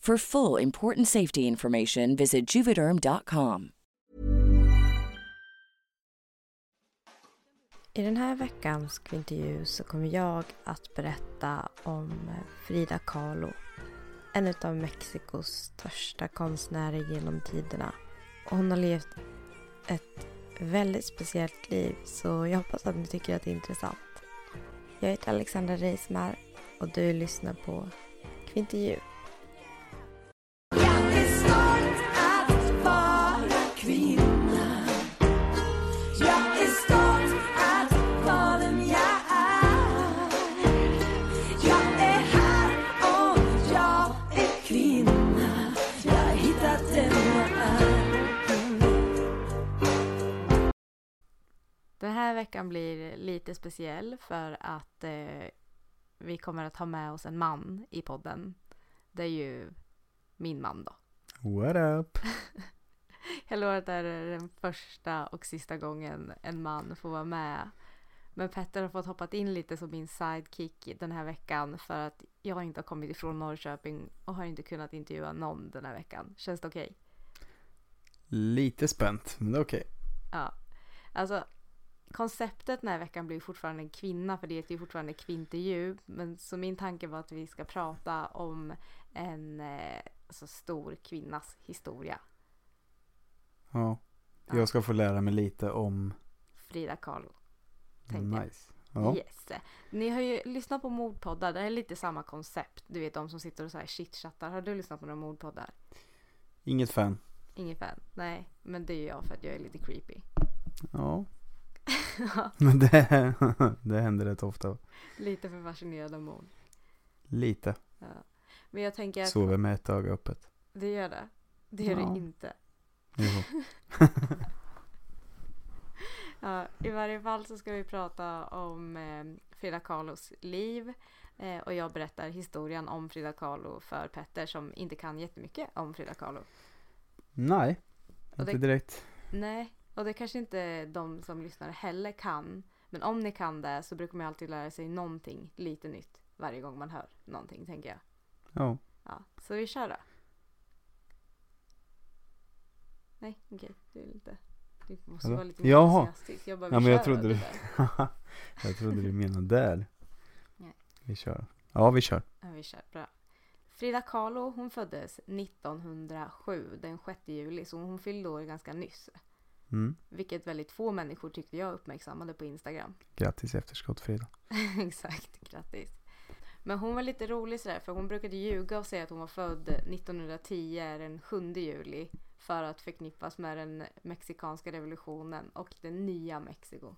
For full important safety information, visit juvederm.com. I den här veckans intervju så kommer jag att berätta om Frida Kahlo. En av Mexikos största konstnärer genom tiderna. Hon har levt ett väldigt speciellt liv så jag hoppas att ni tycker att det är intressant. Jag heter Alexandra Reismar och du lyssnar på Kvintervju. Den här veckan blir lite speciell för att eh, vi kommer att ha med oss en man i podden. Det är ju min man då. What up? Jag lovar att det här är den första och sista gången en man får vara med. Men Petter har fått hoppat in lite som min sidekick den här veckan för att jag inte har kommit ifrån Norrköping och har inte kunnat intervjua någon den här veckan. Känns det okej? Okay? Lite spänt, men det är okej. Okay. Ja. Alltså, konceptet den här veckan blir fortfarande en kvinna för det är ju fortfarande kvintervju. Men så min tanke var att vi ska prata om en eh, alltså stor kvinnas historia. Ja, jag ska få lära mig lite om Frida Kahlo. Nice. Ja. Yes. Ni har ju lyssnat på mordpoddar. Det är lite samma koncept. Du vet de som sitter och så här chitchattar. Har du lyssnat på några mordpoddar? Inget fan. Inget fan? Nej, men det är jag för att jag är lite creepy. Ja. Men det, det händer rätt ofta. Lite för fascinerad av mord. Lite. Ja. Men jag tänker att... Sover med ett öga öppet. Det gör det. Det gör Ja. det inte. Jo. Ja, I varje fall så ska vi prata om eh, Frida Kahlos liv. Eh, och jag berättar historien om Frida Kahlo för Petter som inte kan jättemycket om Frida Kahlo. Nej, Och inte det- direkt. Nej, och det kanske inte de som lyssnar heller kan. Men om ni kan det så brukar man alltid lära sig någonting lite nytt varje gång man hör någonting tänker jag. Ja. Ja, så vi kör då. Nej, okej. Du är lite... Du måste vara lite mer Jaha. entusiastisk. Jag bara, vi Ja, men jag kör trodde du du... där. jag trodde du menade där. Nej. Vi kör. Ja, vi kör. Ja, vi kör. Bra. Frida Kahlo, hon föddes 1907, den 6 juli, så hon fyllde år ganska nyss. Mm. Vilket väldigt få människor tyckte jag uppmärksammade på Instagram. Grattis i efterskott Frida. Exakt, grattis. Men hon var lite rolig sådär, för hon brukade ljuga och säga att hon var född 1910, den 7 juli. För att förknippas med den mexikanska revolutionen och det nya Mexiko.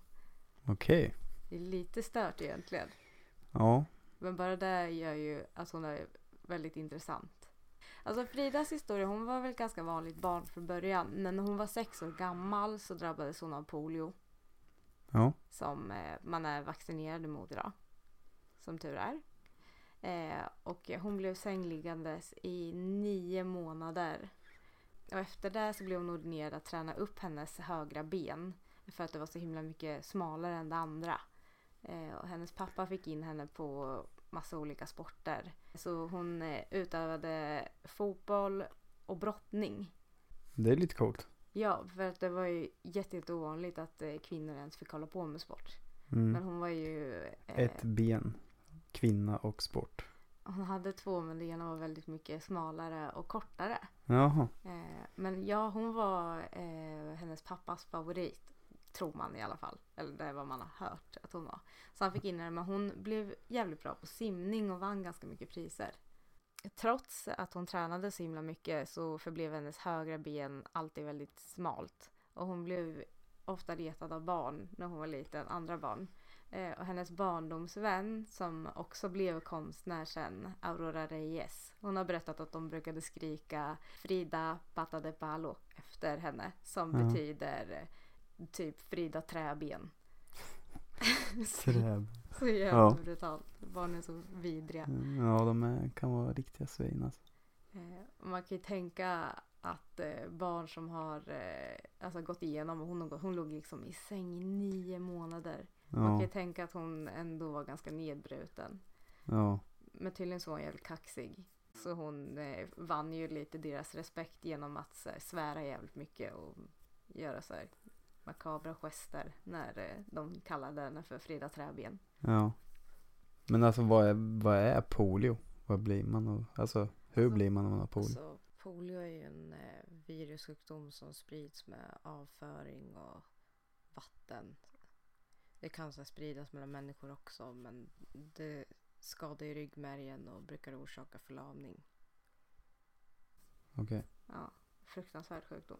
Okej. Det är lite stört egentligen. Ja. Men bara det gör ju att hon är väldigt intressant. Alltså Fridas historia, hon var väl ganska vanligt barn från början. Men när hon var sex år gammal så drabbades hon av polio. Ja. Som eh, man är vaccinerad mot idag. som tur är. Eh, och hon blev sängliggandes i nio månader. Och efter det så blev hon ordinerad att träna upp hennes högra ben. För att det var så himla mycket smalare än det andra. Eh, och hennes pappa fick in henne på massa olika sporter. Så hon eh, utövade fotboll och brottning. Det är lite coolt. Ja, för att det var ju jätte, jätte ovanligt att eh, kvinnor ens fick hålla på med sport. Mm. Men hon var ju... Ett ben, kvinna och sport. Hon hade två men det ena var väldigt mycket smalare och kortare. Jaha. Eh, men ja, hon var eh, hennes pappas favorit. Tror man i alla fall. Eller det är vad man har hört att hon var. Så han fick in henne men hon blev jävligt bra på simning och vann ganska mycket priser. Trots att hon tränade så himla mycket så förblev hennes högra ben alltid väldigt smalt. Och hon blev ofta retad av barn när hon var liten, andra barn. Eh, och hennes barndomsvän som också blev konstnär sen, Aurora Reyes. Hon har berättat att de brukade skrika Frida Pata de Palo efter henne. Som Ja. betyder eh, typ Frida Träben. Träb. så jävla Ja. brutalt. Barn är så vidriga. Ja, de är, kan vara riktiga svin alltså. Eh, man kan ju tänka att eh, barn som har eh, alltså gått igenom, hon, hon låg liksom i säng i nio månader. Man kan Ja, ju tänka att hon ändå var ganska nedbruten. ja. Men tydligen så var hon jävligt kaxig. Så hon eh, vann ju lite deras respekt genom att så här, svära jävligt mycket och göra så här makabra gester när eh, de kallade henne för Frida Träben. ja. Men alltså vad är, vad är polio? Vad blir man av, alltså hur Alltså- blir man om man har polio? Alltså, polio är ju en eh, virussjukdom som sprids med avföring och vatten. Det kan så spridas mellan människor också men det skadar ju ryggmärgen och brukar orsaka förlamning. Okej. Ja, fruktansvärd sjukdom.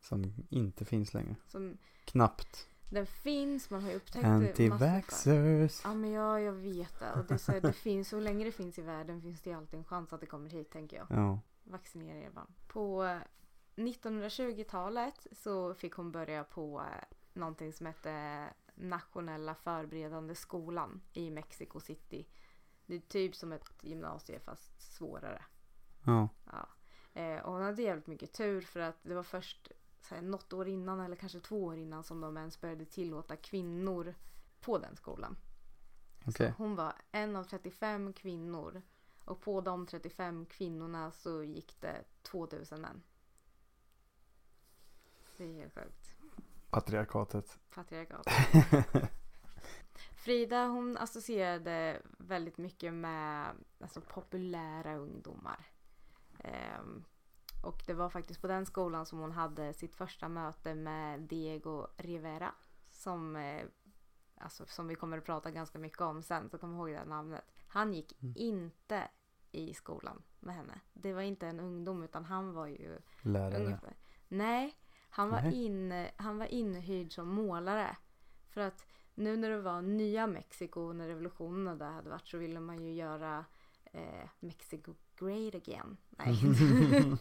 Som inte finns längre. Som, Knappt. den finns, man har ju upptäckt Antivaxxers. Ja men ja, jag vet det. Och det, så det finns, så länge det finns i världen finns det ju alltid en chans att det kommer hit tänker jag. Ja. Vaccinera er barn. På eh, 1920-talet så fick hon börja på eh, någonting som hette Nationella förberedande skolan i Mexico City. Det är typ som ett gymnasie fast svårare. Ja. Ja. Eh, och hon hade jävligt mycket tur för att det var först så här, något år innan eller kanske två år innan som de ens började tillåta kvinnor på den skolan. Så hon var en av 35 kvinnor och på de 35 kvinnorna så gick det 2000 män. Det är helt sjukt. Patriarkatet. Patriarkat. Frida hon associerade väldigt mycket med alltså, populära ungdomar. Ehm, och det var faktiskt på den skolan som hon hade sitt första möte med Diego Rivera. Som, eh, alltså, som vi kommer att prata ganska mycket om sen, så kom ihåg det namnet. Han gick inte i skolan med henne. Det var inte en ungdom utan han var ju Lärare. Ungefär. Nej, han var, inne, han var inhyrd som målare. För att nu när det var nya Mexiko, när revolutionen där hade varit så ville man ju göra eh, Mexico great again. Nej.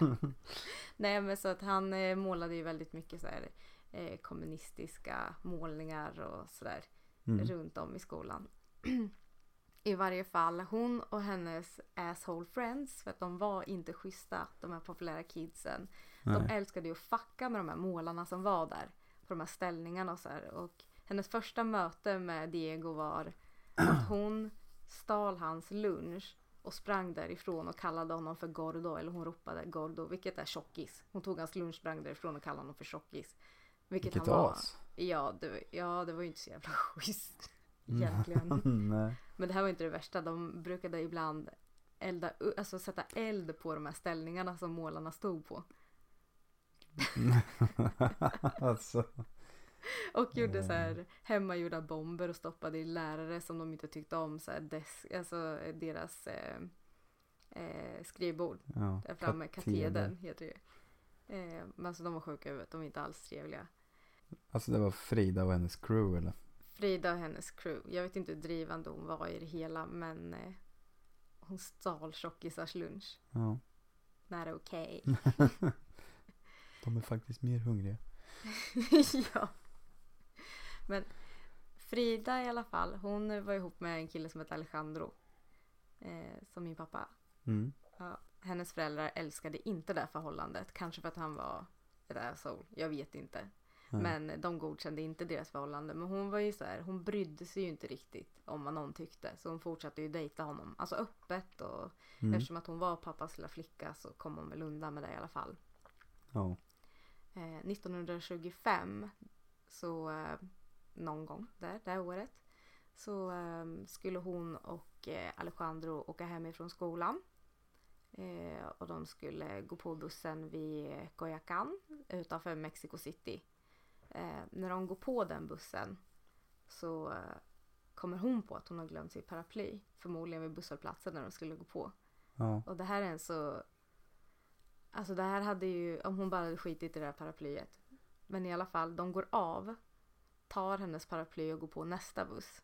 Nej men så att han eh, målade ju väldigt mycket så här, eh, kommunistiska målningar och sådär Mm. runt om i skolan. I varje fall hon och hennes asshole friends för att de var inte schyssta de här populära kidsen. De Nej. älskade ju att fucka med de här målarna som var där på de här ställningarna och så här. Och hennes första möte med Diego var att hon stal hans lunch och sprang därifrån och kallade honom för Gordo eller hon ropade Gordo vilket är tjockis. Hon tog hans lunch, sprang därifrån och kallade honom för tjockis. Vilket, Vilket han var. as. Ja det, ja, det var ju inte så jävla schysst. Egentligen. Men det här var inte det värsta. De brukade ibland elda, alltså sätta eld på de här ställningarna som målarna stod på. alltså. Och gjorde så här hemmagjorda bomber och stoppade i lärare som de inte tyckte om. Så här des, alltså deras eh, eh, skrivbord. Ja. Där framme, kateder. katedern heter det ju. Eh, men alltså de var sjuka i huvudet. De var inte alls trevliga. Alltså det var Frida och hennes crew eller? Frida och hennes crew. Jag vet inte hur drivande hon var i det hela men eh, hon stal tjockisars lunch. Ja. Not okej. De är faktiskt mer hungriga. ja. Men Frida i alla fall, hon var ihop med en kille som hette Alejandro. Eh, som min pappa. Mm. Ja, hennes föräldrar älskade inte det här förhållandet. Kanske för att han var ett asshole. Jag vet inte. Nej. Men de godkände inte deras förhållande. Men hon var ju så här, hon brydde sig ju inte riktigt om vad någon tyckte. Så hon fortsatte ju dejta honom. Alltså öppet och Mm. eftersom att hon var pappas lilla flicka så kom hon väl undan med det i alla fall. Ja. Eh, 1925 så eh, någon gång där, det här året så eh, skulle hon och eh, Alejandro åka hemifrån skolan. Eh, och de skulle gå på bussen vid Coyacán utanför Mexico City. Eh, när de går på den bussen så eh, kommer hon på att hon har glömt sitt paraply. Förmodligen vid busshållplatsen när de skulle gå på. Ja. Och det här är en så... Alltså det här hade ju, om hon bara hade skitit i det här paraplyet. Men i alla fall, de går av, tar hennes paraply och går på nästa buss.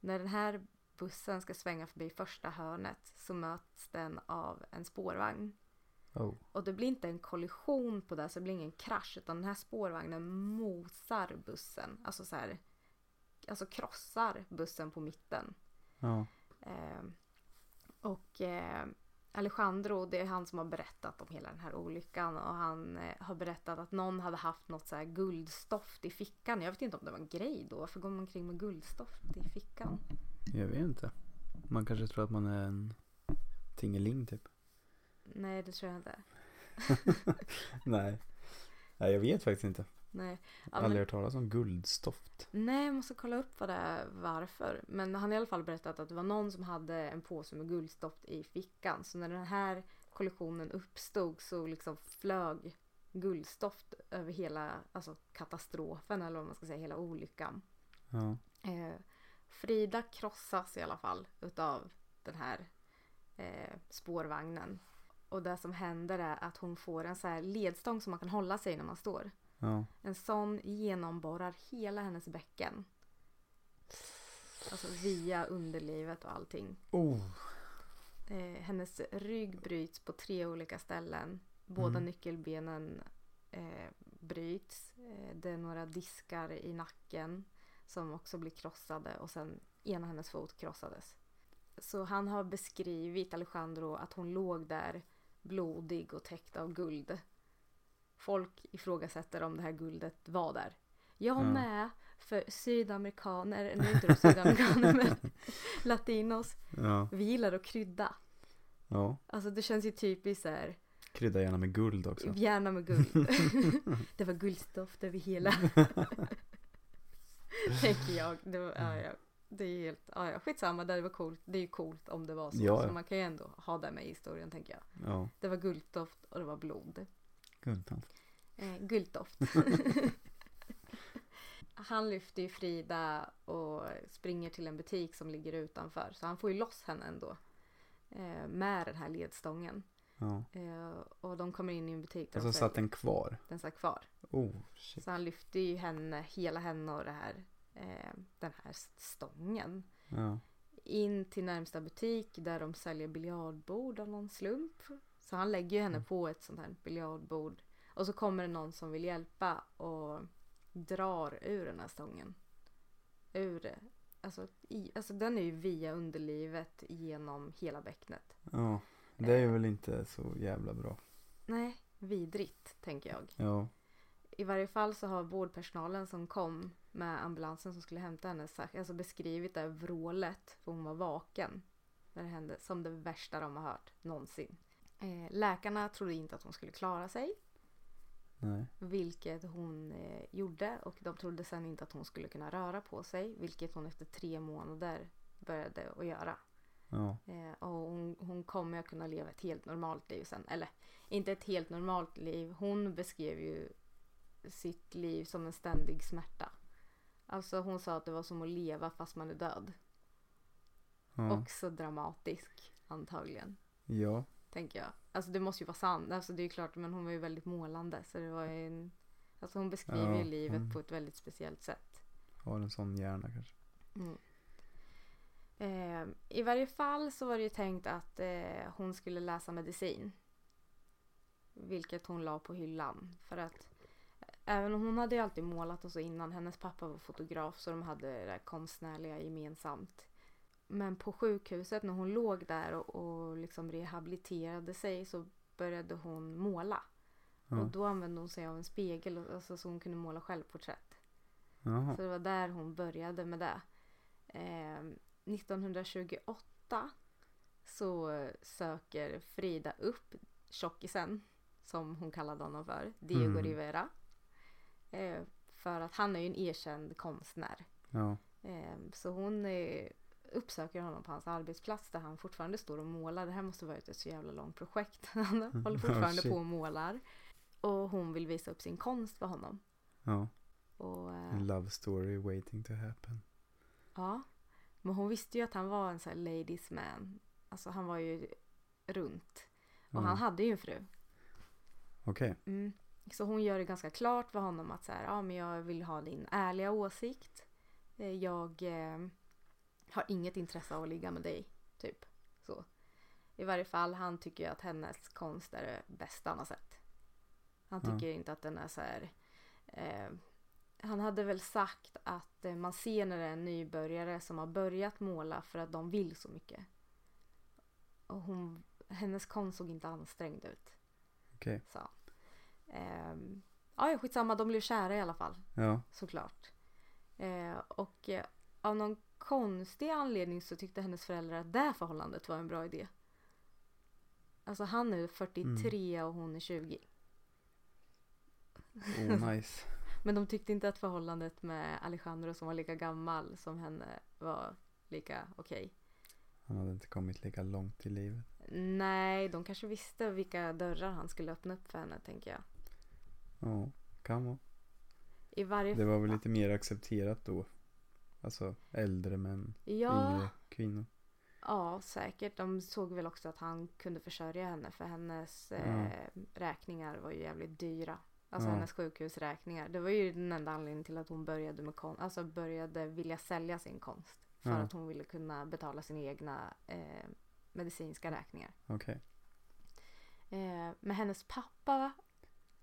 När den här bussen ska svänga förbi första hörnet så möts den av en spårvagn. Oh. Och det blir inte en kollision på det, så det blir ingen krasch. Utan den här spårvagnen mosar bussen. Alltså så här, alltså krossar bussen på mitten. Ja. Eh, och eh, Alejandro, det är han som har berättat om hela den här olyckan och han eh, har berättat att någon hade haft något så här guldstoft i fickan. Jag vet inte om det var en grej då. Varför går man omkring med guldstoft i fickan? Jag vet inte. Man kanske tror att man är en tingeling typ. Nej, det tror jag inte. Nej. Nej, jag vet faktiskt inte. Nej, ja, Aldrig men, hört talas om guldstoft. nej, jag måste kolla upp vad det är, varför. Men han har i alla fall berättat att det var någon som hade en påse med guldstoft i fickan. Så när den här kollisionen uppstod så liksom flög guldstoft över hela alltså katastrofen eller vad man ska säga, hela olyckan. Ja. Eh, Frida krossas i alla fall utav den här eh, spårvagnen. Och det som händer är att hon får en så här ledstång som man kan hålla sig när man står. Ja. En sån genomborrar hela hennes bäcken. Alltså via underlivet och allting. Oh. Eh, hennes rygg bryts på tre olika ställen. Båda Mm. nyckelbenen eh, bryts. Eh, det är några diskar i nacken som också blir krossade och sen ena hennes fot krossades. Så han har beskrivit Alejandro att hon låg där blodig och täckt av guld. Folk ifrågasätter om det här guldet var där. Jag Ja. med, för sydamerikaner, nu är inte de sydamerikaner men latinos, Ja. vi gillar att krydda. Ja. Alltså det känns ju typiskt så här, Krydda gärna med guld också. gärna med guld. det var guldstoft över hela. Tänker jag. Det, var, ja, ja, det är helt, ja, ja, skitsamma, det var coolt. Det är ju coolt om det var så. Ja, ja. Så man kan ju ändå ha det med i historien tänker jag. Ja. Det var guldstoft och det var blod. Guldtant. Eh, gulddoft. han lyfter ju Frida och springer till en butik som ligger utanför. Så han får ju loss henne ändå. Eh, med den här ledstången. Ja. Eh, och de kommer in i en butik där Och så satt den kvar. den satt kvar. Oh shit. Så han lyfte ju henne, hela henne och det här, eh, den här stången. Ja. In till närmsta butik där de säljer biljardbord av någon slump. Så han lägger ju henne på ett sånt här biljardbord. Och så kommer det någon som vill hjälpa och drar ur den här stången. Ur det. Alltså, i, alltså den är ju via underlivet genom hela bäcknet. Ja. Det är ju väl inte så jävla bra. Nej, vidrigt tänker jag. Ja. I varje fall så har vårdpersonalen som kom med ambulansen som skulle hämta henne alltså beskrivit det här vrålet för hon var vaken. När det hände, som det värsta de har hört någonsin. Eh, läkarna trodde inte att hon skulle klara sig. Nej. Vilket hon eh, gjorde och de trodde sen inte att hon skulle kunna röra på sig. Vilket hon efter tre månader började att göra. Ja. Eh, och hon, hon kommer att kunna leva ett helt normalt liv sen. Eller inte ett helt normalt liv. Hon beskrev ju sitt liv som en ständig smärta. Alltså hon sa att det var som att leva fast man är död. Ja. Också dramatisk antagligen. Ja. Tänker jag. Alltså det måste ju vara sant. Alltså det är ju klart men hon var ju väldigt målande. Så det var ju en... Alltså hon beskriver Ja, ju livet mm. på ett väldigt speciellt sätt. Har en sån hjärna kanske. Mm. Eh, I varje fall så var det ju tänkt att eh, hon skulle läsa medicin. Vilket hon la på hyllan. För att eh, även om hon hade ju alltid målat och så innan. Hennes pappa var fotograf så de hade det där konstnärliga gemensamt. Men på sjukhuset när hon låg där och, och liksom rehabiliterade sig så började hon måla. Ja. Och då använde hon sig av en spegel alltså, så hon kunde måla självporträtt. Jaha. Så det var där hon började med det. Eh, 1928 så söker Frida upp tjockisen, som hon kallade honom för, Diego Mm. Rivera. Eh, för att han är ju en erkänd konstnär. Ja. Eh, så hon eh, uppsöker honom på hans arbetsplats där han fortfarande står och målar. Det här måste varit ett så jävla långt projekt. Han håller fortfarande Oh, på och målar. Och hon vill visa upp sin konst för honom. Ja. Och, eh, En love story waiting to happen. Ja. Men hon visste ju att han var en sån här ladies man. Alltså han var ju runt. Och Ja. han hade ju en fru. Okej. Mm. Så hon gör det ganska klart för honom att så här, ja men jag vill ha din ärliga åsikt. Eh, Jag eh, har inget intresse av att ligga med dig. Typ. Så. I varje fall han tycker ju att hennes konst är det bästa han har sett. Han tycker inte att den är så här. Eh, han hade väl sagt att eh, man ser när det är en nybörjare som har börjat måla för att de vill så mycket. Och hon, hennes konst såg inte ansträngd ut Okej. sa han. Ehm, ja, skitsamma, de blev kära i alla fall, Ja. såklart. Eh, och eh, av någon konstig anledning så tyckte hennes föräldrar att det förhållandet var en bra idé. Alltså han är 43 och hon är 20. Oh nice. Men de tyckte inte att förhållandet med Alejandro som var lika gammal som henne var lika okej. Han hade inte kommit lika långt i livet. Nej, de kanske visste vilka dörrar han skulle öppna upp för henne, tänker jag. Ja, kan vara. I varje Det var väl lite mer accepterat då. Alltså äldre män, Ja, yngre kvinnor. Ja, säkert. De såg väl också att han kunde försörja henne för hennes eh, räkningar var ju jävligt dyra. Alltså Ja. hennes sjukhusräkningar. Det var ju den enda anledningen till att hon började med konst. Alltså började vilja sälja sin konst. För Ja. att hon ville kunna betala sina egna eh, medicinska räkningar. Okej. Eh, men hennes pappa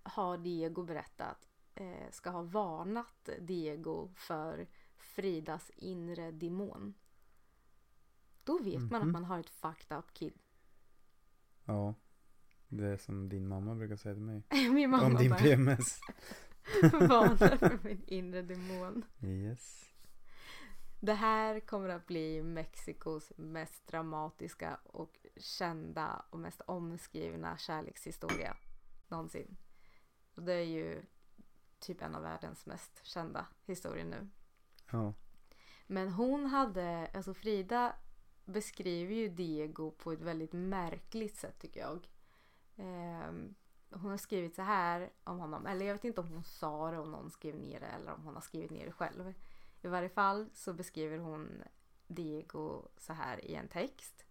har Diego berättat eh, ska ha varnat Diego för Fridas inre demon. Då vet man att Mhm. man har ett fucked up kid. Ja. Det är som din mamma brukar säga till mig. Min mamma Om din bara PMS. varnar för min inre demon. Yes. Det här kommer att bli Mexikos mest dramatiska och kända och mest omskrivna kärlekshistoria någonsin. Och det är ju typ en av världens mest kända historier nu. Ja. Men hon hade, alltså Frida beskriver ju Diego på ett väldigt märkligt sätt tycker jag. Eh, hon har skrivit så här om honom, eller jag vet inte om hon sa det om någon skrev ner det eller om hon har skrivit ner det själv. I varje fall så beskriver hon Diego så här i en text.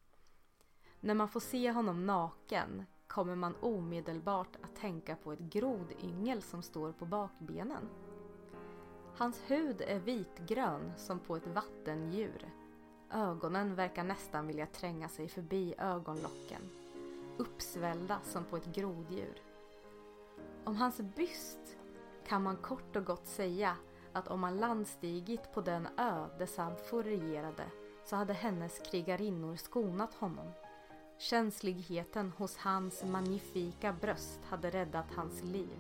När man får se honom naken kommer man omedelbart att tänka på ett grodyngel som står på bakbenen. Hans hud är vitgrön som på ett vattendjur. Ögonen verkar nästan vilja tränga sig förbi ögonlocken. Uppsvällda som på ett groddjur. Om hans byst kan man kort och gott säga att om han landstigit på den ö där Samfor regerade så hade hennes krigarinnor skonat honom. Känsligheten hos hans magnifika bröst hade räddat hans liv.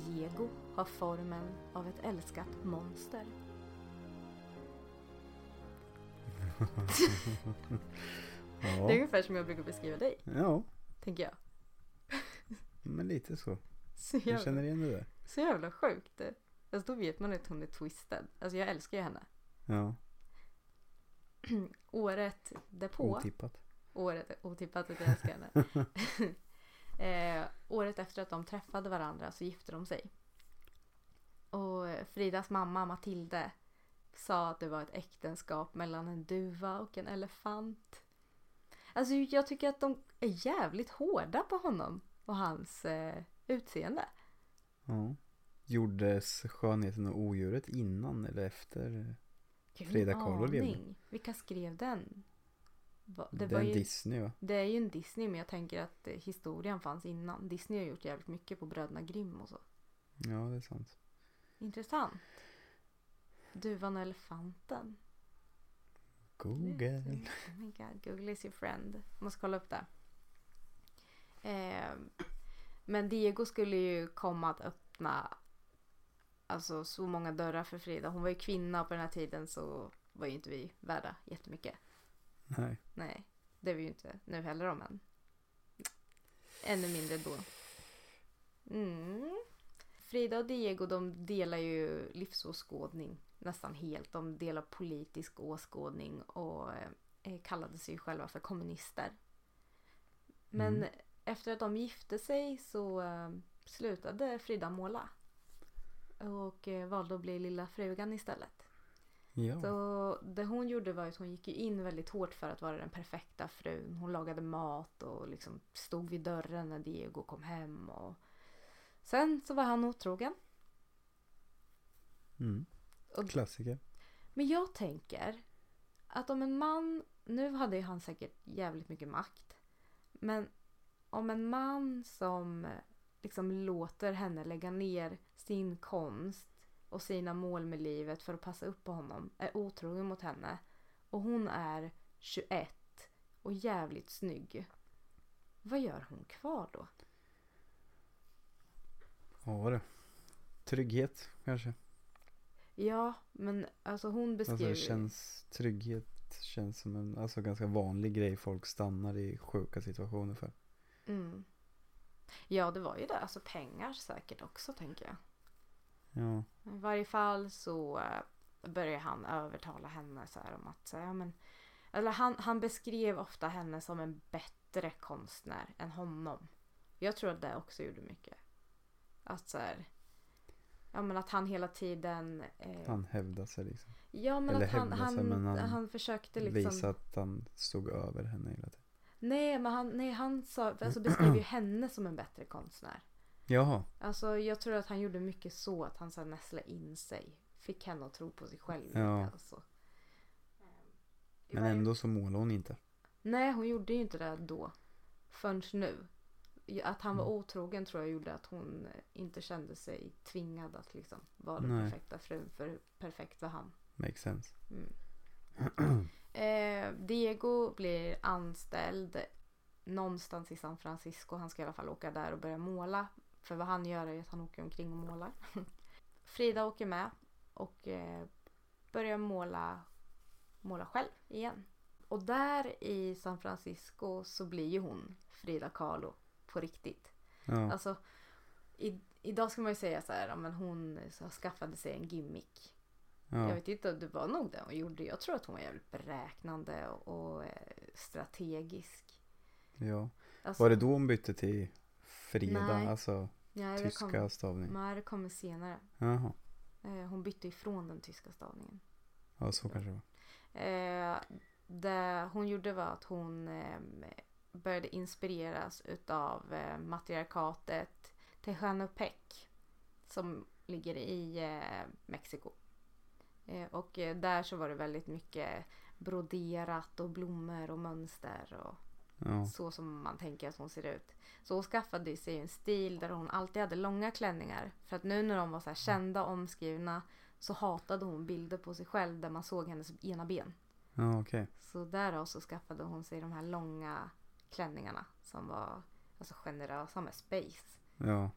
Diego har formen av ett älskat monster. Det är Ja. ungefär som jag brukar beskriva dig, ja. tänker jag. Men lite så. Så Jag känner igen det där. så jävla sjukt. Alltså då vet man att hon är twisted. Alltså jag älskar ju henne. Ja. Året därpå, Otippat. året, otippat att jag älskar henne. eh, året efter att de träffade varandra så gifte de sig. Och Fridas mamma Matilde sa att det var ett äktenskap mellan en duva och en elefant. Alltså jag tycker att de är jävligt hårda på honom och hans eh, utseende. Ja. Gjordes skönheten och odjuret innan eller efter? Gud, Frida Kahlo levde. Vilka skrev den? Va- Det, Det, är var en ju, Disney va? det är ju en Disney men jag tänker att eh, historien fanns innan. Disney har gjort jävligt mycket på Bröderna Grimm och så. Ja, det är sant. Intressant. Duvan och elefanten. Google. Oh my god, Google is your friend. Måste kolla upp det. Eh, men Diego skulle ju komma att öppna alltså så många dörrar för Frida. Hon var ju kvinna och på den här tiden så var ju inte vi värda jättemycket. Nej. Nej, det är vi ju inte nu heller om än. Ännu mindre då. Mm. Frida och Diego de delar ju livsåskådning nästan helt. De delar politisk åskådning och eh, kallade sig själva för kommunister. Men Mm. efter att de gifte sig så eh, slutade Frida måla. Och eh, valde att bli lilla frugan istället. Ja. Så det hon gjorde var att hon gick in väldigt hårt för att vara den perfekta frun. Hon lagade mat och liksom stod vid dörren när Diego kom hem. Och... Sen så var han otrogen. Mm. Och- Klassiker. Men jag tänker att om en man, nu hade ju han säkert jävligt mycket makt. Men om en man som liksom låter henne lägga ner sin konst och sina mål med livet för att passa upp på honom är otrogen mot henne och hon är 21 och jävligt snygg. Vad gör hon kvar då? Ja du. Trygghet kanske. Ja, men alltså hon Alltså beskriver... det känns, trygghet känns som en alltså, ganska vanlig grej folk stannar i sjuka situationer för. Mm. Ja, det var ju det. Alltså pengar säkert också tänker jag. Ja. I varje fall så eh, börjar han övertala henne så här om att säga, ja, men, eller han, han beskrev ofta henne som en bättre konstnär än honom. Jag tror att det också gjorde mycket. Att så här, ja men att han hela tiden eh, Han hävdar sig liksom. Ja men eller att han, han, sig, men han han, försökte liksom Visa att han stod över henne hela tiden. Nej men han, nej, han sa, alltså beskrev ju henne som en bättre konstnär. Jaha. Alltså jag tror att han gjorde mycket så att han så nästlade in sig. Fick henne att tro på sig själv. Ja. Alltså. I Men ändå så målar hon inte. Nej hon gjorde ju inte det då. Förrän nu. Att han var Mm. otrogen tror jag gjorde att hon eh, inte kände sig tvingad att liksom vara den Nej. perfekta frun. För perfekt var han. Makes sense. Mm. Eh, Diego blir anställd någonstans i San Francisco. Han ska i alla fall åka där och börja måla. För vad han gör är att han åker omkring och målar. Frida åker med och eh, börjar måla, måla själv igen. Och där i San Francisco så blir ju hon Frida Kahlo på riktigt. Ja. Alltså, i, idag ska man ju säga så här, men hon så skaffade sig en gimmick. Jag ja. vet inte, det var nog det hon gjorde. Jag tror att hon var jävligt beräknande och, och eh, strategisk. ja. Alltså, Var det då hon bytte till Frida? Nej. Alltså nej, det tyska kom, stavning? nej, det kommer senare. Jaha. Eh, hon bytte ifrån den tyska stavningen. Ja, så kanske det var. Eh, det hon gjorde var att hon eh, började inspireras utav matriarkatet Tehuantepec som ligger i Mexiko. Och där så var det väldigt mycket broderat och blommor och mönster och Ja. så som man tänker att hon ser ut. Så hon skaffade sig en stil där hon alltid hade långa klänningar. För att nu när de var så här kända och omskrivna så hatade hon bilder på sig själv där man såg hennes ena ben. Ja, okej. Så därav så skaffade hon sig de här långa klänningarna som var alltså generösa med space. Ja.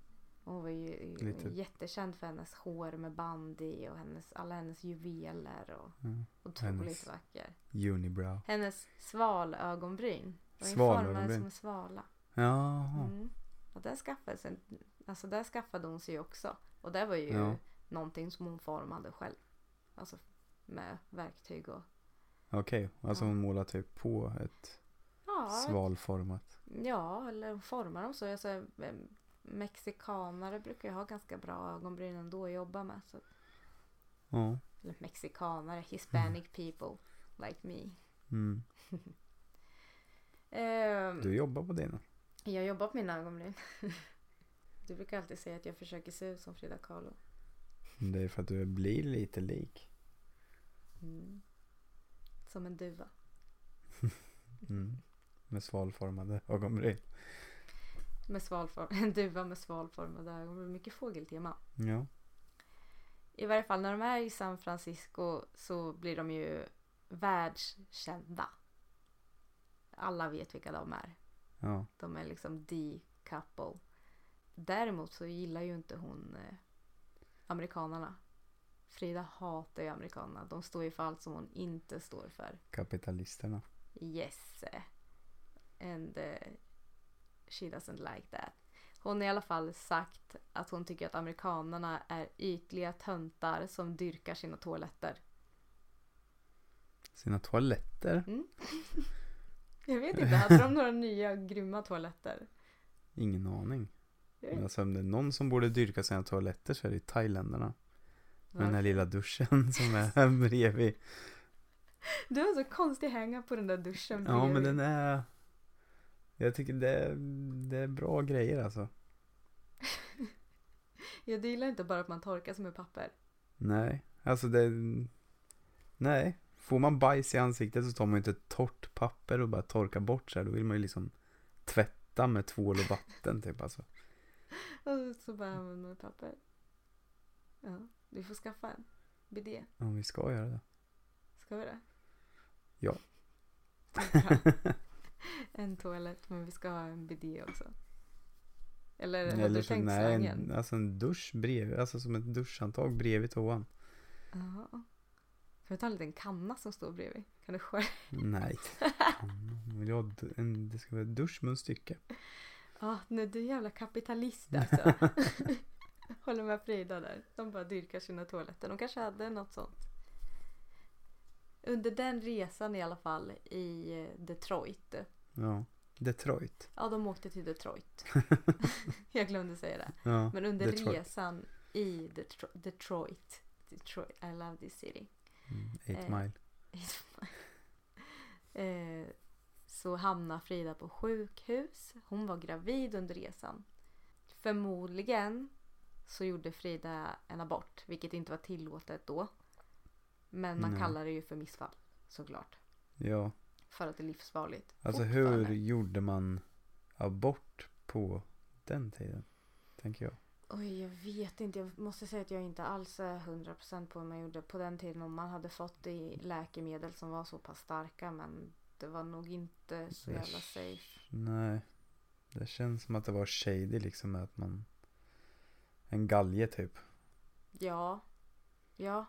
Hon var ju Lite- jättekänd för hennes hår med band i och hennes, alla hennes juveler och ja. otroligt Hennes- vacker. Unibrow. Hennes svalögonbryn Svalögonbryn? formade som en svala. Jaha. Mm. Och där skaffade, sig, alltså där skaffade hon sig också. Och det var ju Ja. någonting som hon formade själv. Alltså med verktyg och Okej, alltså Ja. hon målar typ på ett ja, svalformat. ja eller hon formar dem så. Alltså, eh, mexikanare brukar ju ha ganska bra ögonbryn ändå att jobba med. Så, Ja. eller mexikanare, hispanic people like me. Mm. Ehm, Du jobbar på dina. Jag jobbar på mina ögonbryn. Du brukar alltid säga att jag försöker se ut som Frida Kahlo. Det är för att du blir lite lik. Mm. Som en duva. Mm. Med svalformade ögonbryn. Med svalform, en duva med svalformade ögon. Mycket fågeltema. Ja. I varje fall när de är i San Francisco så blir de ju världskända. Alla vet vilka de är. Ja. De är liksom the couple. Däremot så gillar ju inte hon eh, amerikanerna. Frida hatar ju amerikanerna. De står ju för allt som hon inte står för. Kapitalisterna. Yes. And uh, she doesn't like that. Hon har i alla fall sagt att hon tycker att amerikanerna är ytliga töntar som dyrkar sina toaletter. Sina toaletter? Mm. Jag vet inte, hade de några nya grymma toaletter? Ingen aning. Men alltså om det är någon som borde dyrka sina toaletter så är det thailändarna. Med den här lilla duschen som är bredvid. Du har så konstig hänga på den där duschen Ja men bredvid. den är Jag tycker det är, det är bra grejer alltså. Jag gillar inte bara att man torkar sig med papper. Nej, alltså det Nej, får man bajs i ansiktet så tar man ju inte torrt papper och bara torkar bort så här. Då vill man ju liksom tvätta med tvål och vatten typ alltså. Och så bara använder man papper. Ja, vi får skaffa en bidé. Om vi ska göra det. Ska vi det? Ja. En toalett, men vi ska ha en bidé också. Eller har Eller du så, tänkt nej, slangen? en, alltså en dusch bredvid, alltså som ett duschhandtag bredvid toan. Jaha. Kan vi ta en liten kanna som står bredvid? Kan du skära? Nej. Vill jag ha en, det ska vara duschmunstycke. Ja, nej du är jävla kapitalist alltså. Håller med Frida där. De bara dyrkar sina toaletter. De kanske hade något sånt. Under den resan i alla fall i eh, Detroit. Ja. Detroit. Ja, de åkte till Detroit. Jag glömde säga det. Ja. Men under Detroit. resan i Detro- Detroit. Detroit. I love this city. Mm, eight Eh. mile. eh, så hamnar Frida på sjukhus. Hon var gravid under resan. Förmodligen så gjorde Frida en abort, vilket inte var tillåtet då. Men man Nej. kallar det ju för missfall, såklart. Ja. För att det är livsfarligt. Alltså hur gjorde man abort på den tiden? Tänker jag. Oj, jag vet inte. Jag måste säga att jag inte alls är 100% på hur man gjorde på den tiden. Om man hade fått det i läkemedel som var så pass starka. Men det var nog inte så jävla Äsch. safe. Nej. Det känns som att det var shady liksom att man En galge typ. Ja. Ja.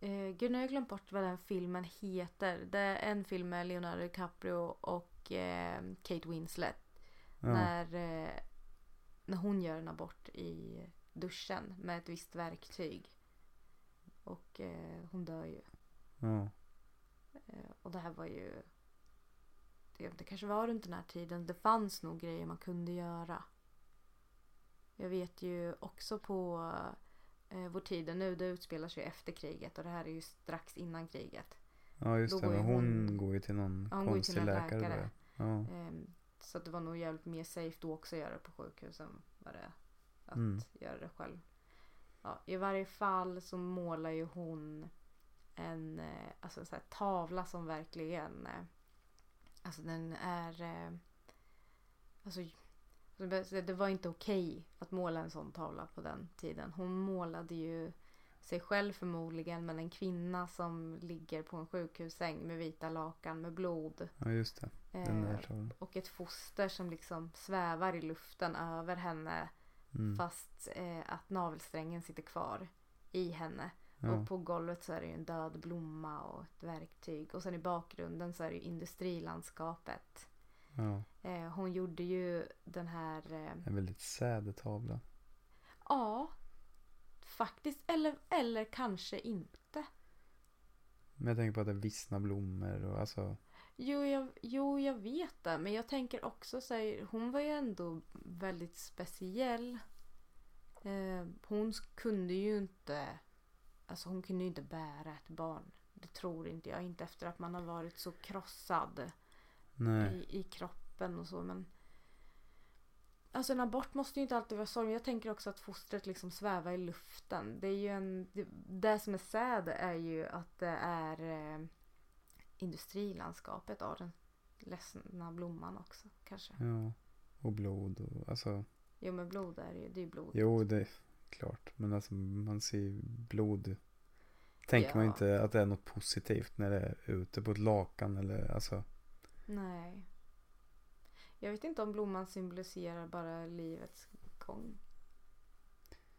Eh, gud, nu har jag glömt bort vad den filmen heter. Det är en film med Leonardo DiCaprio och eh, Kate Winslet. Ja. När, eh, när hon gör en abort i duschen med ett visst verktyg. Och eh, hon dör ju. Ja. Eh, och det här var ju... Det, det kanske var runt den här tiden. Det fanns nog grejer man kunde göra. Jag vet ju också på eh, vår tid nu, det utspelar sig efter kriget och det här är ju strax innan kriget. Ja just Då det. går hon, hon- går ju till någon Ja, hon går ju konstig till en läkare. läkare. Ja. Ehm, så att det var nog jävligt mer safe då också att göra det på sjukhus än vad det är att Mm. göra det själv. Ja, I varje fall så målar ju hon en eh, alltså, så här, tavla som verkligen eh, Alltså den är eh, Alltså det var inte okej att måla en sån tavla på den tiden. Hon målade ju sig själv förmodligen men en kvinna som ligger på en sjukhussäng med vita lakan med blod. ja just det. Den där Eh, tavlan. och ett foster som liksom svävar i luften över henne Mm. fast eh, att navelsträngen sitter kvar i henne. Ja. Och på golvet så är det ju en död blomma och ett verktyg. Och sen i bakgrunden så är det ju industrilandskapet. Ja. Eh, hon gjorde ju den här... Eh, En väldigt sad tavla. ja, faktiskt. Eller, eller kanske inte. Men jag tänker på att det vissna blommor och alltså. Jo jag, jo, jag vet det. Men jag tänker också så här, hon var ju ändå väldigt speciell. Eh, hon kunde ju inte, alltså hon kunde ju inte bära ett barn. Det tror inte jag. Inte efter att man har varit så krossad. I, i kroppen och så. Men Alltså en abort måste ju inte alltid vara sorg. Jag tänker också att fostret liksom svävar i luften. Det är ju en... Det, som är sad är ju att det är eh, industrilandskapet av den ledsna blomman också kanske. Ja. Och blod och alltså. Jo men blod är ju, det är ju blod. Jo det är klart. Men alltså man ser ju blod. Tänker man Ja. inte att det är något positivt när det är ute på ett lakan eller alltså. Nej. Jag vet inte om blomman symboliserar bara livets gång.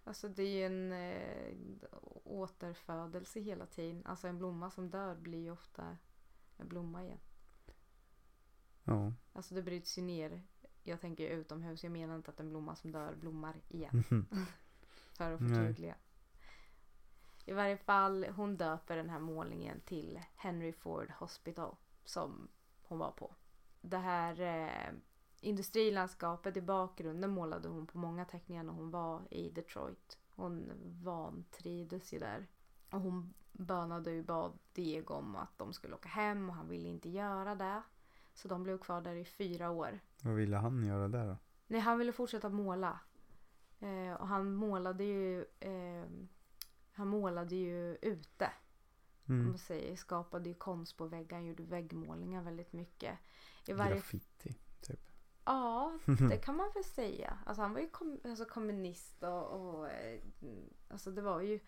Alltså det är ju en eh, återfödelse hela tiden. Alltså en blomma som dör blir ju ofta en blomma igen. Ja. Alltså det bryts ju ner. Jag tänker utomhus. Jag menar inte att en blomma som dör blommar igen. För att förtydliga. I varje fall, hon döper den här målningen till Henry Ford Hospital som hon var på. Det här eh, industrilandskapet i bakgrunden målade hon på många teckningar när hon var i Detroit. Hon vantrivdes ju där. Och hon bönade och bad Diego om att de skulle åka hem och han ville inte göra det. Så de blev kvar där i fyra år. Vad ville han göra där då? Nej, han ville fortsätta måla. Eh, och han målade ju eh, Han målade ju ute. Mm. man säger, skapade ju konst på väggar. Gjorde väggmålningar väldigt mycket. I varje, Graffiti. Typ. ja, det kan man väl säga. Alltså han var ju kom, alltså kommunist och, och eh, alltså det var ju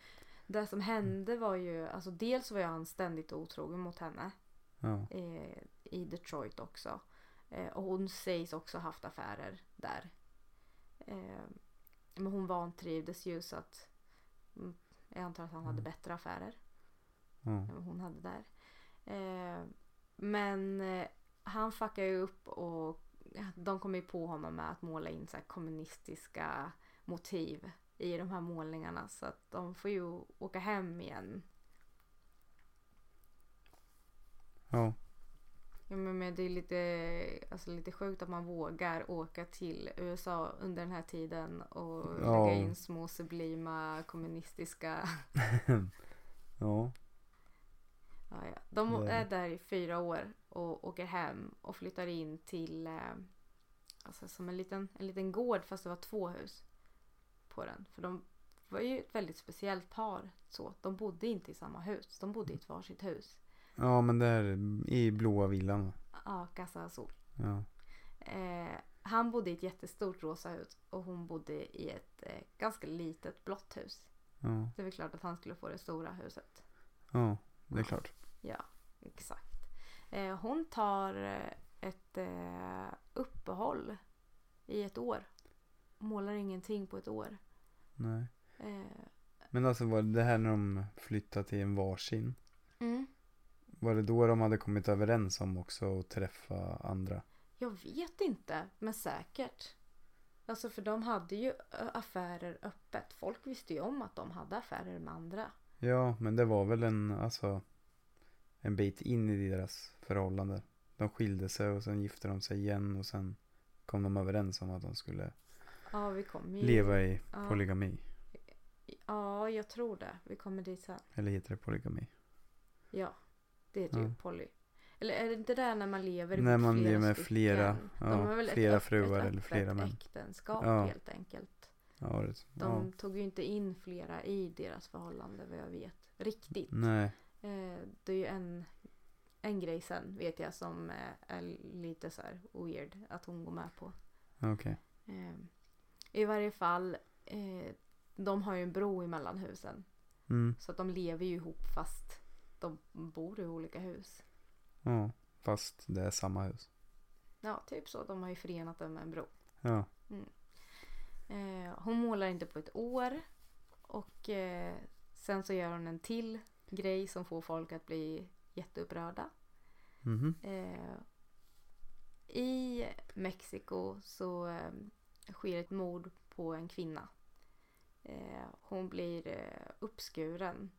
det som hände var ju, alltså dels var han ständigt otrogen mot henne Ja. eh, i Detroit också. Eh, och hon sägs också ha haft affärer där. Eh, men hon vantrivdes ju så att mm, jag antar att han hade bättre affärer Vad hon hade där. Eh, men eh, han fuckar ju upp och de kommer ju på honom med att måla in så kommunistiska motiv i de här målningarna så att de får ju åka hem igen Ja. Ja, men men det är lite, alltså lite sjukt att man vågar åka till USA under den här tiden och Ja. lägga in små sublima kommunistiska... Ja. Ja, ja. De Det- är där i fyra år och åker hem och flyttar in till eh, alltså som en liten, en liten gård fast det var två hus på den. För de var ju ett väldigt speciellt par. Så. De bodde inte i samma hus. De bodde i ett varsitt hus. Ja men där i blåa villan. Ja, Casa Azul. Ja. Eh, han bodde i ett jättestort rosa hus och hon bodde i ett eh, ganska litet blått hus. Ja. Det är väl klart att han skulle få det stora huset. Ja. Det är klart. Ja, exakt. Eh, hon tar eh, ett eh, uppehåll i ett år. Målar ingenting på ett år. Nej. Men alltså var det här när de flyttade till en varsin? mm. Var det då de hade kommit överens om också att träffa andra? Jag vet inte, men säkert. Alltså för de hade ju affärer öppet. Folk visste ju om att de hade affärer med andra. Ja, men det var väl en, alltså en bit in i deras förhållande. De skilde sig och sen gifte de sig igen och sen kom de överens om att de skulle Ja, vi kommer ju... leva i ja. polygami. Ja, jag tror det. Vi kommer dit sen. Eller heter det polygami? Ja, det heter ju Ja. poly. Eller är det inte där när man lever När man flera lever med stycken? flera, De har väl flera ett, fruar ett eller flera män. äktenskap Ja. helt enkelt. Ja, det, De tog ju inte in flera i deras förhållande vad jag vet. Riktigt. Nej, Eh, det är ju en, en grej sen vet jag som eh, är lite så här weird att hon går med på. okej. Eh, I varje fall, eh, de har ju en bro emellan husen. Mm, Så att de lever ju ihop fast de bor i olika hus. ja, fast det är samma hus. Ja, typ så. De har ju förenat dem med en bro. Ja, Eh, hon målar inte på ett år. Och eh, sen så gör hon en till grej som får folk att bli jätteupprörda. mhm, Eh, I Mexiko så eh, sker ett mord på en kvinna. Eh, hon blir eh, uppskuren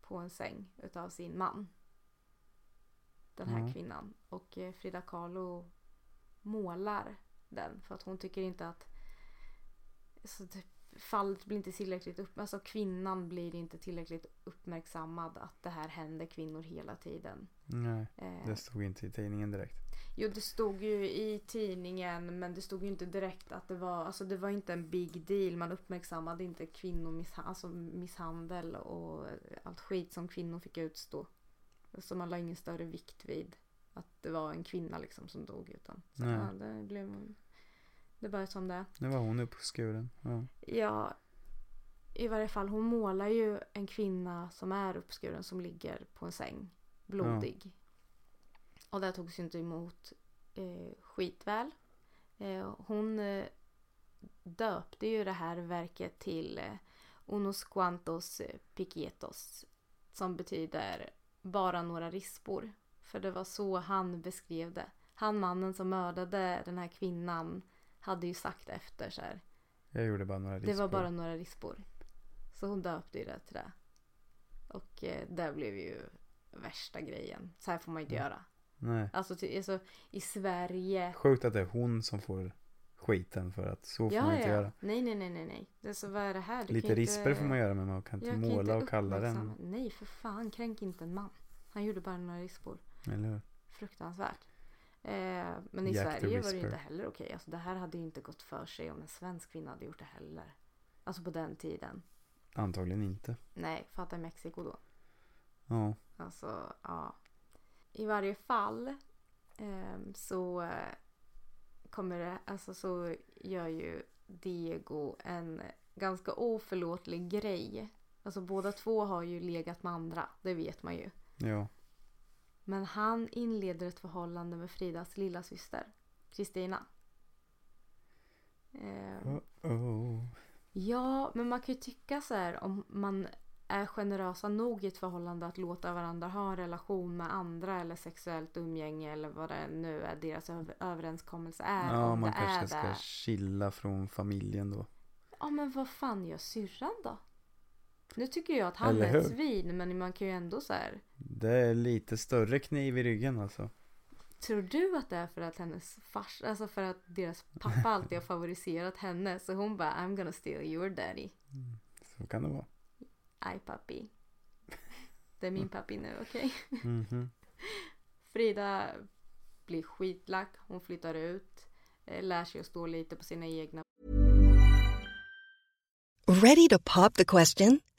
på en säng utav sin man. Den här Ja. kvinnan. Och eh, Frida Kahlo målar den för att hon tycker inte att så typ, fallet blir inte tillräckligt upp, alltså kvinnan blir inte tillräckligt uppmärksammad att det här händer kvinnor hela tiden. nej, Eh, det stod inte i tidningen direkt. Jo, det stod ju i tidningen men det stod ju inte direkt att det var, alltså det var inte en big deal. Man uppmärksammade inte kvinnomisshandel alltså misshandel och allt skit som kvinnor fick utstå. Så man la ingen större vikt vid att det var en kvinna liksom som dog utan så, Nej. ja, det blev Det bara som det. Nu var hon uppskuren. Ja. Ja, i varje fall hon målar ju en kvinna som är uppskuren som ligger på en säng. Blodig. Och det togs ju inte emot eh, skitväl. Eh, hon eh, döpte ju det här verket till eh, Unos cuantos eh, piquetos. Som betyder bara några rispor. För det var så han beskrev det. Han mannen som mördade den här kvinnan hade ju sagt efter så här. Jag gjorde bara några rispor. Det var bara några rispor. Så hon döpte ju det till det. Och eh, det blev ju värsta grejen. Så här får man ju inte göra. Nej. Alltså, ty, alltså i Sverige. Sjukt att det är hon som får skiten för att så får Ja, man inte ja. göra. Nej, nej, nej, nej, nej. Det är så, vad är det här? Du Lite kan inte- risper får man göra men man kan inte Jag kan måla inte och kalla den. Nej, för fan. Kränk inte en man. Han gjorde bara några rispor. Eller hur? Fruktansvärt. Eh, men i Jack Sverige var det inte heller okej. Alltså, det här hade ju inte gått för sig om en svensk kvinna hade gjort det heller. Alltså på den tiden. Antagligen inte. Nej, fatta Mexiko då. Ja. Alltså, ja. I varje fall ehm, så eh, kommer det, alltså så gör ju Diego en ganska oförlåtlig grej. Alltså båda två har ju legat med andra, det vet man ju. Ja. Men han inleder ett förhållande med Fridas lilla syster, Kristina. Ehm, Oh. Ja, men man kan ju tycka så här om man är generösa nog i ett förhållande att låta varandra ha en relation med andra eller sexuellt umgänge eller vad det nu är deras över- överenskommelse är. Ja, man kanske ska det. chilla från familjen då. Ja, men vad fan gör syrran då? Nu tycker jag att han Eller är ett svin, men man kan ju ändå så här. Det är lite större kniv i ryggen alltså. Tror du att det är för att hennes fars, alltså för att deras pappa alltid har favoriserat henne så hon bara I'm gonna steal your daddy. Så kan det vara. Aj pappi. Det är min pappi nu, okej? Mhm. Frida blir skitlack, hon flyttar ut, eh, lär sig att stå lite på sina egna Ready to pop the question?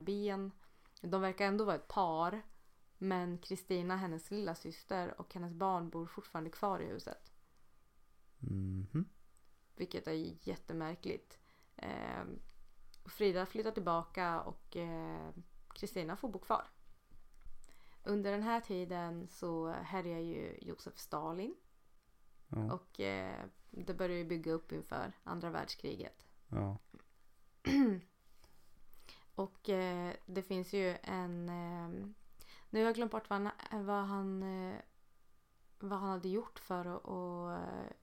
Ben. De verkar ändå vara ett par. Men Kristina, hennes lilla syster och hennes barn bor fortfarande kvar i huset. Mhm. Vilket är jättemärkligt. Eh, Frida flyttar tillbaka och eh, Kristina får bo kvar. Under den här tiden så härjar ju Josef Stalin. Ja. Och eh, det börjar ju bygga upp inför andra världskriget. Ja. Och eh, det finns ju en... Eh, nu har jag glömt bort vad han, vad han, eh, vad han hade gjort för att, att eh,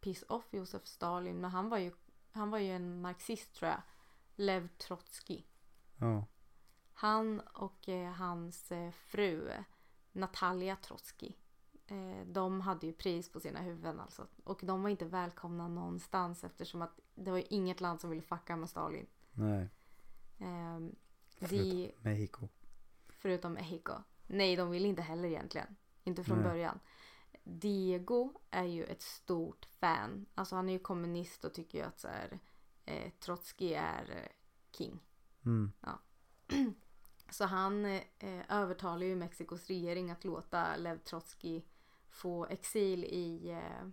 piss off Josef Stalin. Men han var ju, han var ju en marxist tror jag. Lev Trotsky. Ja. Han och eh, hans eh, fru Natalia Trotsky. De hade ju pris på sina huvuden alltså. Och de var inte välkomna någonstans eftersom att det var inget land som ville fucka med Stalin. Nej. Eh, Förutom de, Mexiko. förutom Mexico. Nej, de ville inte heller egentligen. Inte från Nej. början. Diego är ju ett stort fan. Alltså han är ju kommunist och tycker ju att så här, eh, Trotsky är eh, king. Mm. Så han eh, övertalar ju Mexikos regering att låta Lev Trotsky få exil i eh,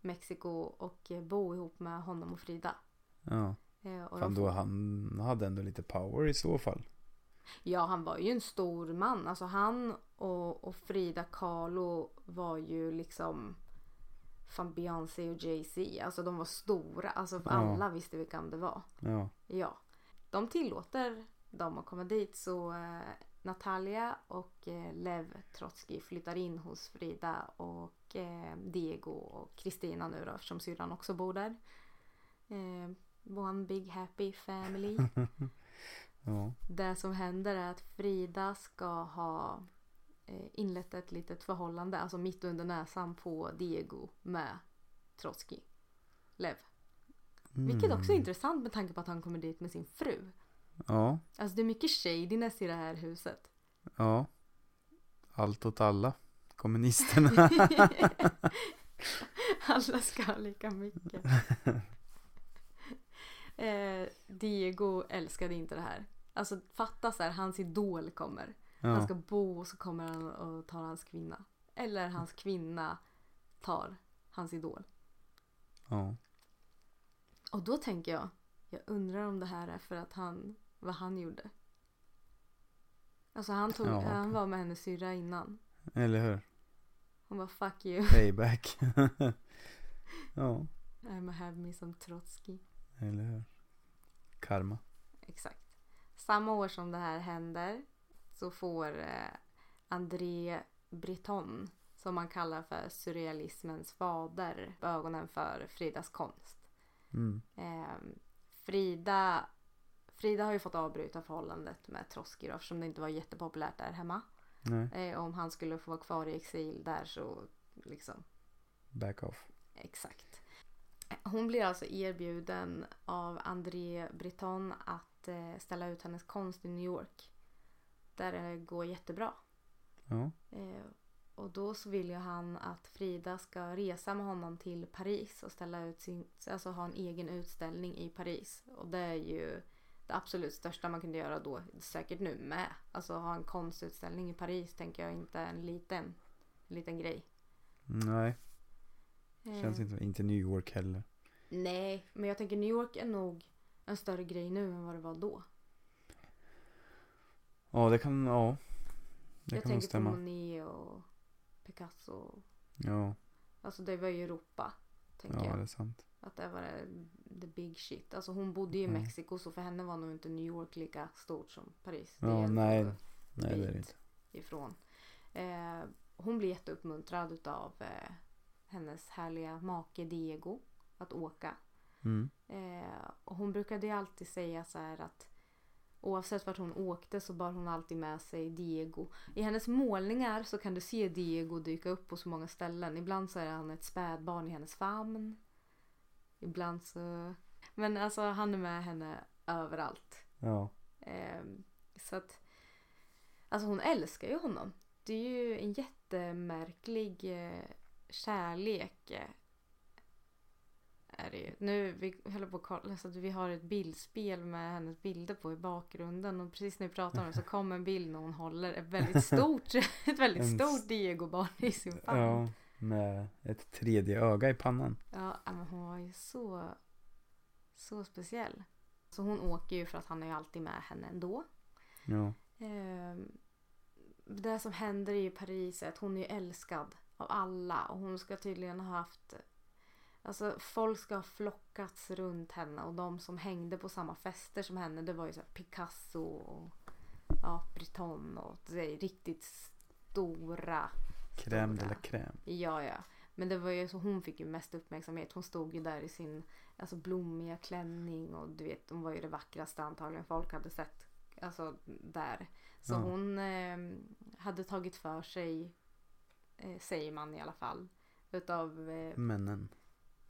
Mexiko och eh, bo ihop med honom och Frida. Ja. Eh, och Fan då han hade ändå lite power i så fall. Ja, han var ju en stor man. Alltså han och, och Frida Kahlo var ju liksom fan Beyoncé och Jay-Z. Alltså de var stora. Alltså Ja. alla visste vilka det var. Ja. Ja. De tillåter dem att komma dit så eh, Natalia och eh, Lev Trotsky flyttar in hos Frida och eh, Diego och Kristina nu då eftersom syrran också bor där. One big happy family. Ja. Det som händer är att Frida ska ha eh, inlett ett litet förhållande, alltså mitt under näsan på Diego med Trotsky. Lev. Vilket också är intressant med tanke på att han kommer dit med sin fru. Ja. Alltså det är mycket shadiness i det här huset. Ja. Allt åt alla. Kommunisterna. Alla ska ha lika mycket. Eh, Diego älskade inte det här. Alltså fatta så här, hans idol kommer. Han Ja. ska bo och så kommer han och tar hans kvinna. Eller hans kvinna tar hans idol. Ja. Och då tänker jag, jag undrar om det här är för att han, vad han gjorde. Alltså han, tog, Ja, han var med hennes syrra innan. Eller hur? Hon var fuck you, Payback. ja. I'm have me some Trotsky. Eller hur? Karma. Exakt. Samma år som det här händer så får eh, André Breton, som man kallar för surrealismens fader, ögonen för Fridas konst. Mm. Eh, Frida, Frida har ju fått avbryta förhållandet med Trotsky då, eftersom det inte var jättepopulärt där hemma. Nej. Eh, om han skulle få vara kvar i exil där så liksom Back off. Exakt. Hon blir alltså erbjuden av André Breton att eh, ställa ut hennes konst i New York. Där det går jättebra. Ja. Eh, och då så vill ju han att Frida ska resa med honom till Paris och ställa ut sin, alltså ha en egen utställning i Paris. Och det är ju det absolut största man kunde göra då, säkert nu med. Alltså ha en konstutställning i Paris tänker jag inte är en liten, liten grej. Nej. Känns Eh, inte, inte New York heller. Nej, men jag tänker New York är nog en större grej nu än vad det var då. Ja, det kan, ja. Det jag kan tänker på stämma. Monet och Picasso. Ja, Alltså det var ju Europa. Tänker ja det jag. är sant. Att det var det, the big shit. Alltså hon bodde ju i Mm. Mexiko så för henne var nog inte New York lika stort som Paris. Ja, ändå nej. Nej, det är det inte. Ifrån. Eh, hon blir jätteuppmuntrad utav eh, hennes härliga make Diego att åka. Mm. Eh, och hon brukade ju alltid säga så här att oavsett vart hon åkte så bar hon alltid med sig Diego. I hennes målningar så kan du se Diego dyka upp på så många ställen. Ibland så är han ett spädbarn i hennes famn. Ibland så... Men alltså han är med henne överallt. Ja. Eh, så att... Alltså hon älskar ju honom. Det är ju en jättemärklig eh, kärlek. eh, Är det ju. Nu vi håller på att kolla så att vi har ett bildspel med hennes bilder på i bakgrunden och precis när vi pratar om det så kom en bild när hon håller ett väldigt stort, ett väldigt stort Diego-barn i sin famn. ja, med ett tredje öga i pannan. Ja, men hon var ju så, så speciell. Så hon åker ju för att han är ju alltid med henne ändå. Ja. Ehm, det som händer i Paris är att hon är älskad av alla och hon ska tydligen ha haft Alltså folk ska ha flockats runt henne och de som hängde på samma fester som henne det var ju så Picasso och ja, Breton och det är riktigt stora Crème de la crème. Ja, ja. Men det var ju så hon fick ju mest uppmärksamhet. Hon stod ju där i sin alltså, blommiga klänning och du vet hon var ju det vackraste antagligen folk hade sett. Alltså där. Så Ja. hon eh, hade tagit för sig, eh, säger man i alla fall, utav eh, Männen.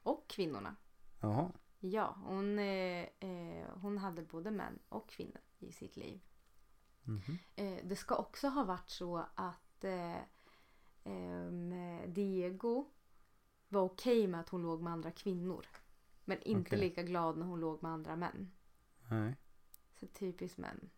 och kvinnorna. Jaha. Ja, hon, eh, eh, hon hade både män och kvinnor i sitt liv. Mhm. Eh, det ska också ha varit så att eh, Diego var okej med att hon låg med andra kvinnor. Men inte Okej. lika glad när hon låg med andra män. Nej. Så typiskt män.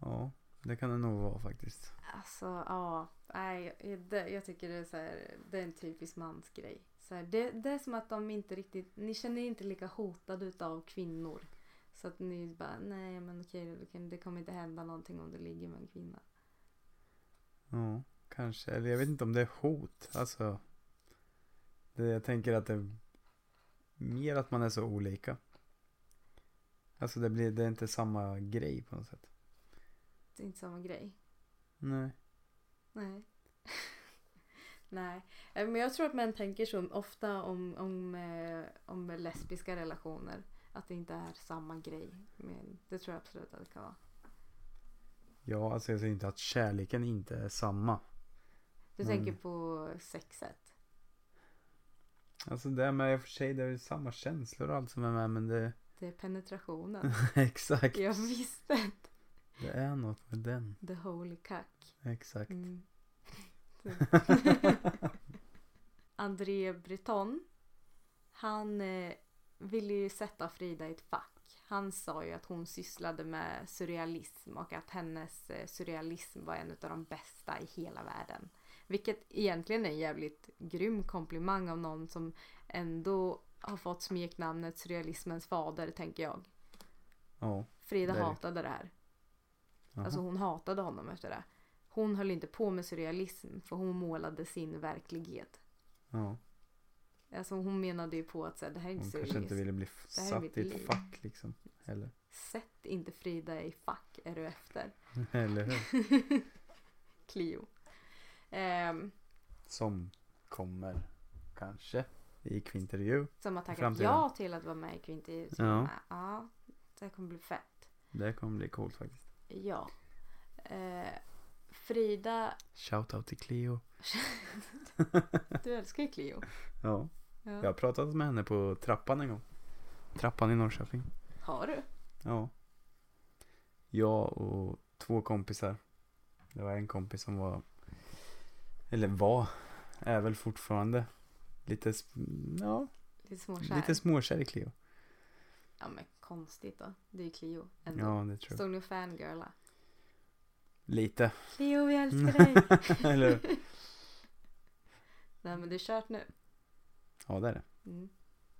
Ja, det kan det nog vara faktiskt. Alltså ja, nej, det, jag tycker det är så här, det är en typisk mansgrej. Så här, det, det är som att de inte riktigt, ni känner er inte lika hotade utav kvinnor. Så att ni bara, nej men okej det, kommer inte hända någonting om du ligger med en kvinna. Ja, kanske. Eller jag vet inte om det är hot. Alltså. Det, jag tänker att det är mer att man är så olika. Alltså det blir, det är inte samma grej på något sätt. Det är inte samma grej. Nej. Nej. Nej, Eh, men jag tror att män tänker så ofta om, om, eh, om lesbiska relationer. Att det inte är samma grej. Men det tror jag absolut att det kan vara. Ja, alltså jag säger inte att kärleken inte är samma. Du Mm. tänker på sexet. Alltså det är med i och för sig, det är samma känslor och allt som är med men det... Det är penetrationen. Exakt. jag visste det. Är något med den. The holy cuck. Exakt. Mm. André Breton. Han eh, ville ju sätta Frida i ett fack. Han sa ju att hon sysslade med surrealism och att hennes eh, surrealism var en av de bästa i hela världen. Vilket egentligen är en jävligt grym komplimang av någon som ändå har fått smeknamnet surrealismens fader, tänker jag. Ja. Frida det. hatade det här. Jaha. Alltså hon hatade honom efter det. Hon höll inte på med surrealism för hon målade sin verklighet. ja. Alltså hon menade ju på att så här, det här är inte Hon kanske surrealism. inte ville bli satt i ett liv. fack liksom. Eller, Sätt inte Frida i fack är du efter. eller hur? Clio. Ehm, Som kommer kanske i kvintervju. som har tackat ja till att vara med i Kvinti. Ja. ja. Det kommer bli fett. Det kommer bli coolt faktiskt. Ja. Eh, Frida, Shoutout till Cleo. du älskar ju Clio. Ja. Ja. Jag har pratat med henne på trappan en gång. Trappan i Norrköping. Har du? Ja. Jag och två kompisar. Det var en kompis som var, eller var, är väl fortfarande lite, ja, Lite småkär? lite småkär i Cleo. Ja men konstigt då. Det är ju Clio. Ändå. Ja, det tror jag. Stod ni och fangirla? Lite. Clio vi älskar dig. Eller? Nej men det är kört nu. Ja, det är det. Mm.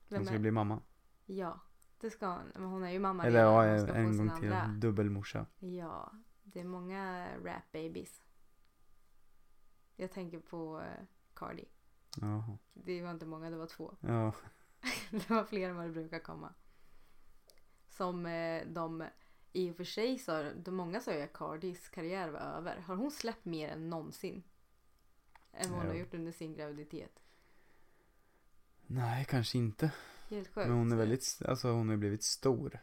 Hon ska är? bli mamma. Ja, det ska hon. Men hon är ju mamma Eller redan. ja, Hon ska få en sin gång till. andra. Dubbelmorsa. Ja, det är många rap babies. Jag tänker på eh, Cardi. Jaha. Det var inte många, det var två. Ja. Det var fler än vad det brukar komma. Som eh, de i och för sig sa, många sa ju att Cardis karriär var över. Har hon släppt mer än någonsin? Än vad hon har gjort under sin graviditet. Nej, kanske inte. Helt sjukt. Men hon är väldigt, alltså hon har blivit stor.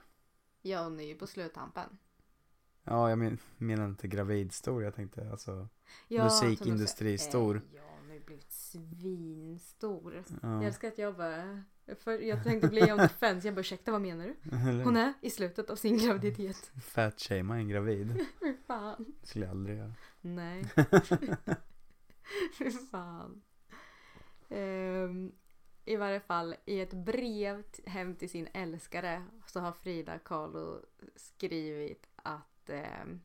Ja, hon är ju på sluttampen. Ja, jag men, menar inte gravidstor. Jag tänkte alltså. Ja, Musikindustristor. Eh, ja, hon har ju blivit svinstor. Ja. Jag älskar att jag bara... För jag tänkte bli on defense. Jag bara ursäkta vad menar du? Hon är i slutet av sin graviditet. fat shamea en gravid. Fy fan. Skulle jag aldrig göra. Nej. Fy fan. Ehm, I varje fall i ett brev hem till sin älskare så har Frida Kahlo skrivit att, ehm,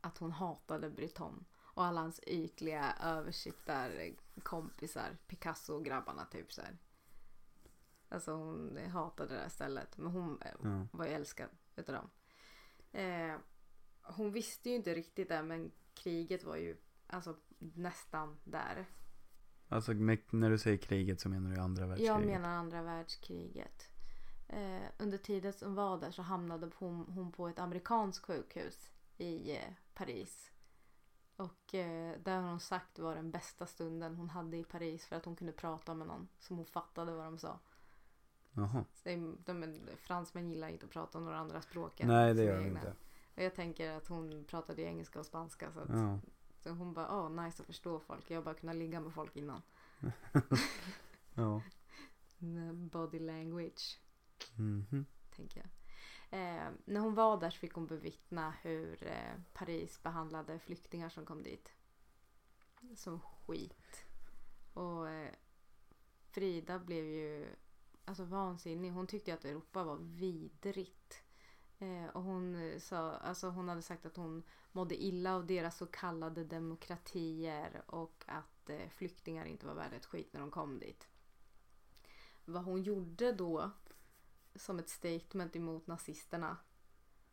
att hon hatade Breton och alla hans ytliga översittarkompisar, Picasso-grabbarna typ så här. Alltså hon hatade det här stället men hon Ja. var ju älskad utav dem. Eh, hon visste ju inte riktigt det men kriget var ju alltså nästan där. Alltså med, när du säger kriget så menar du andra världskriget? Jag menar andra världskriget. Eh, under tiden som var där så hamnade hon, hon på ett amerikanskt sjukhus i eh, Paris. Och eh, där har hon sagt var den bästa stunden hon hade i Paris för att hon kunde prata med någon som hon fattade vad de sa. Så det är- de, fransmän gillar inte att prata om några andra språk än Nej, det gör de inte. Och jag tänker att hon pratade engelska och spanska så, att, Ja. så hon bara, åh nice att förstå folk. Jag har bara kunnat ligga med folk innan. Ja. Mm, Body language. Mhm. tänker jag. Eh, när hon var där så fick hon bevittna hur eh, Paris behandlade flyktingar som kom dit. Som skit. Och eh, Frida blev ju alltså vansinnig. Hon tyckte att Europa var vidrigt. Eh, och hon eh, sa, alltså hon hade sagt att hon mådde illa av deras så kallade demokratier och att eh, flyktingar inte var värda ett skit när de kom dit. Vad hon gjorde då som ett statement emot nazisterna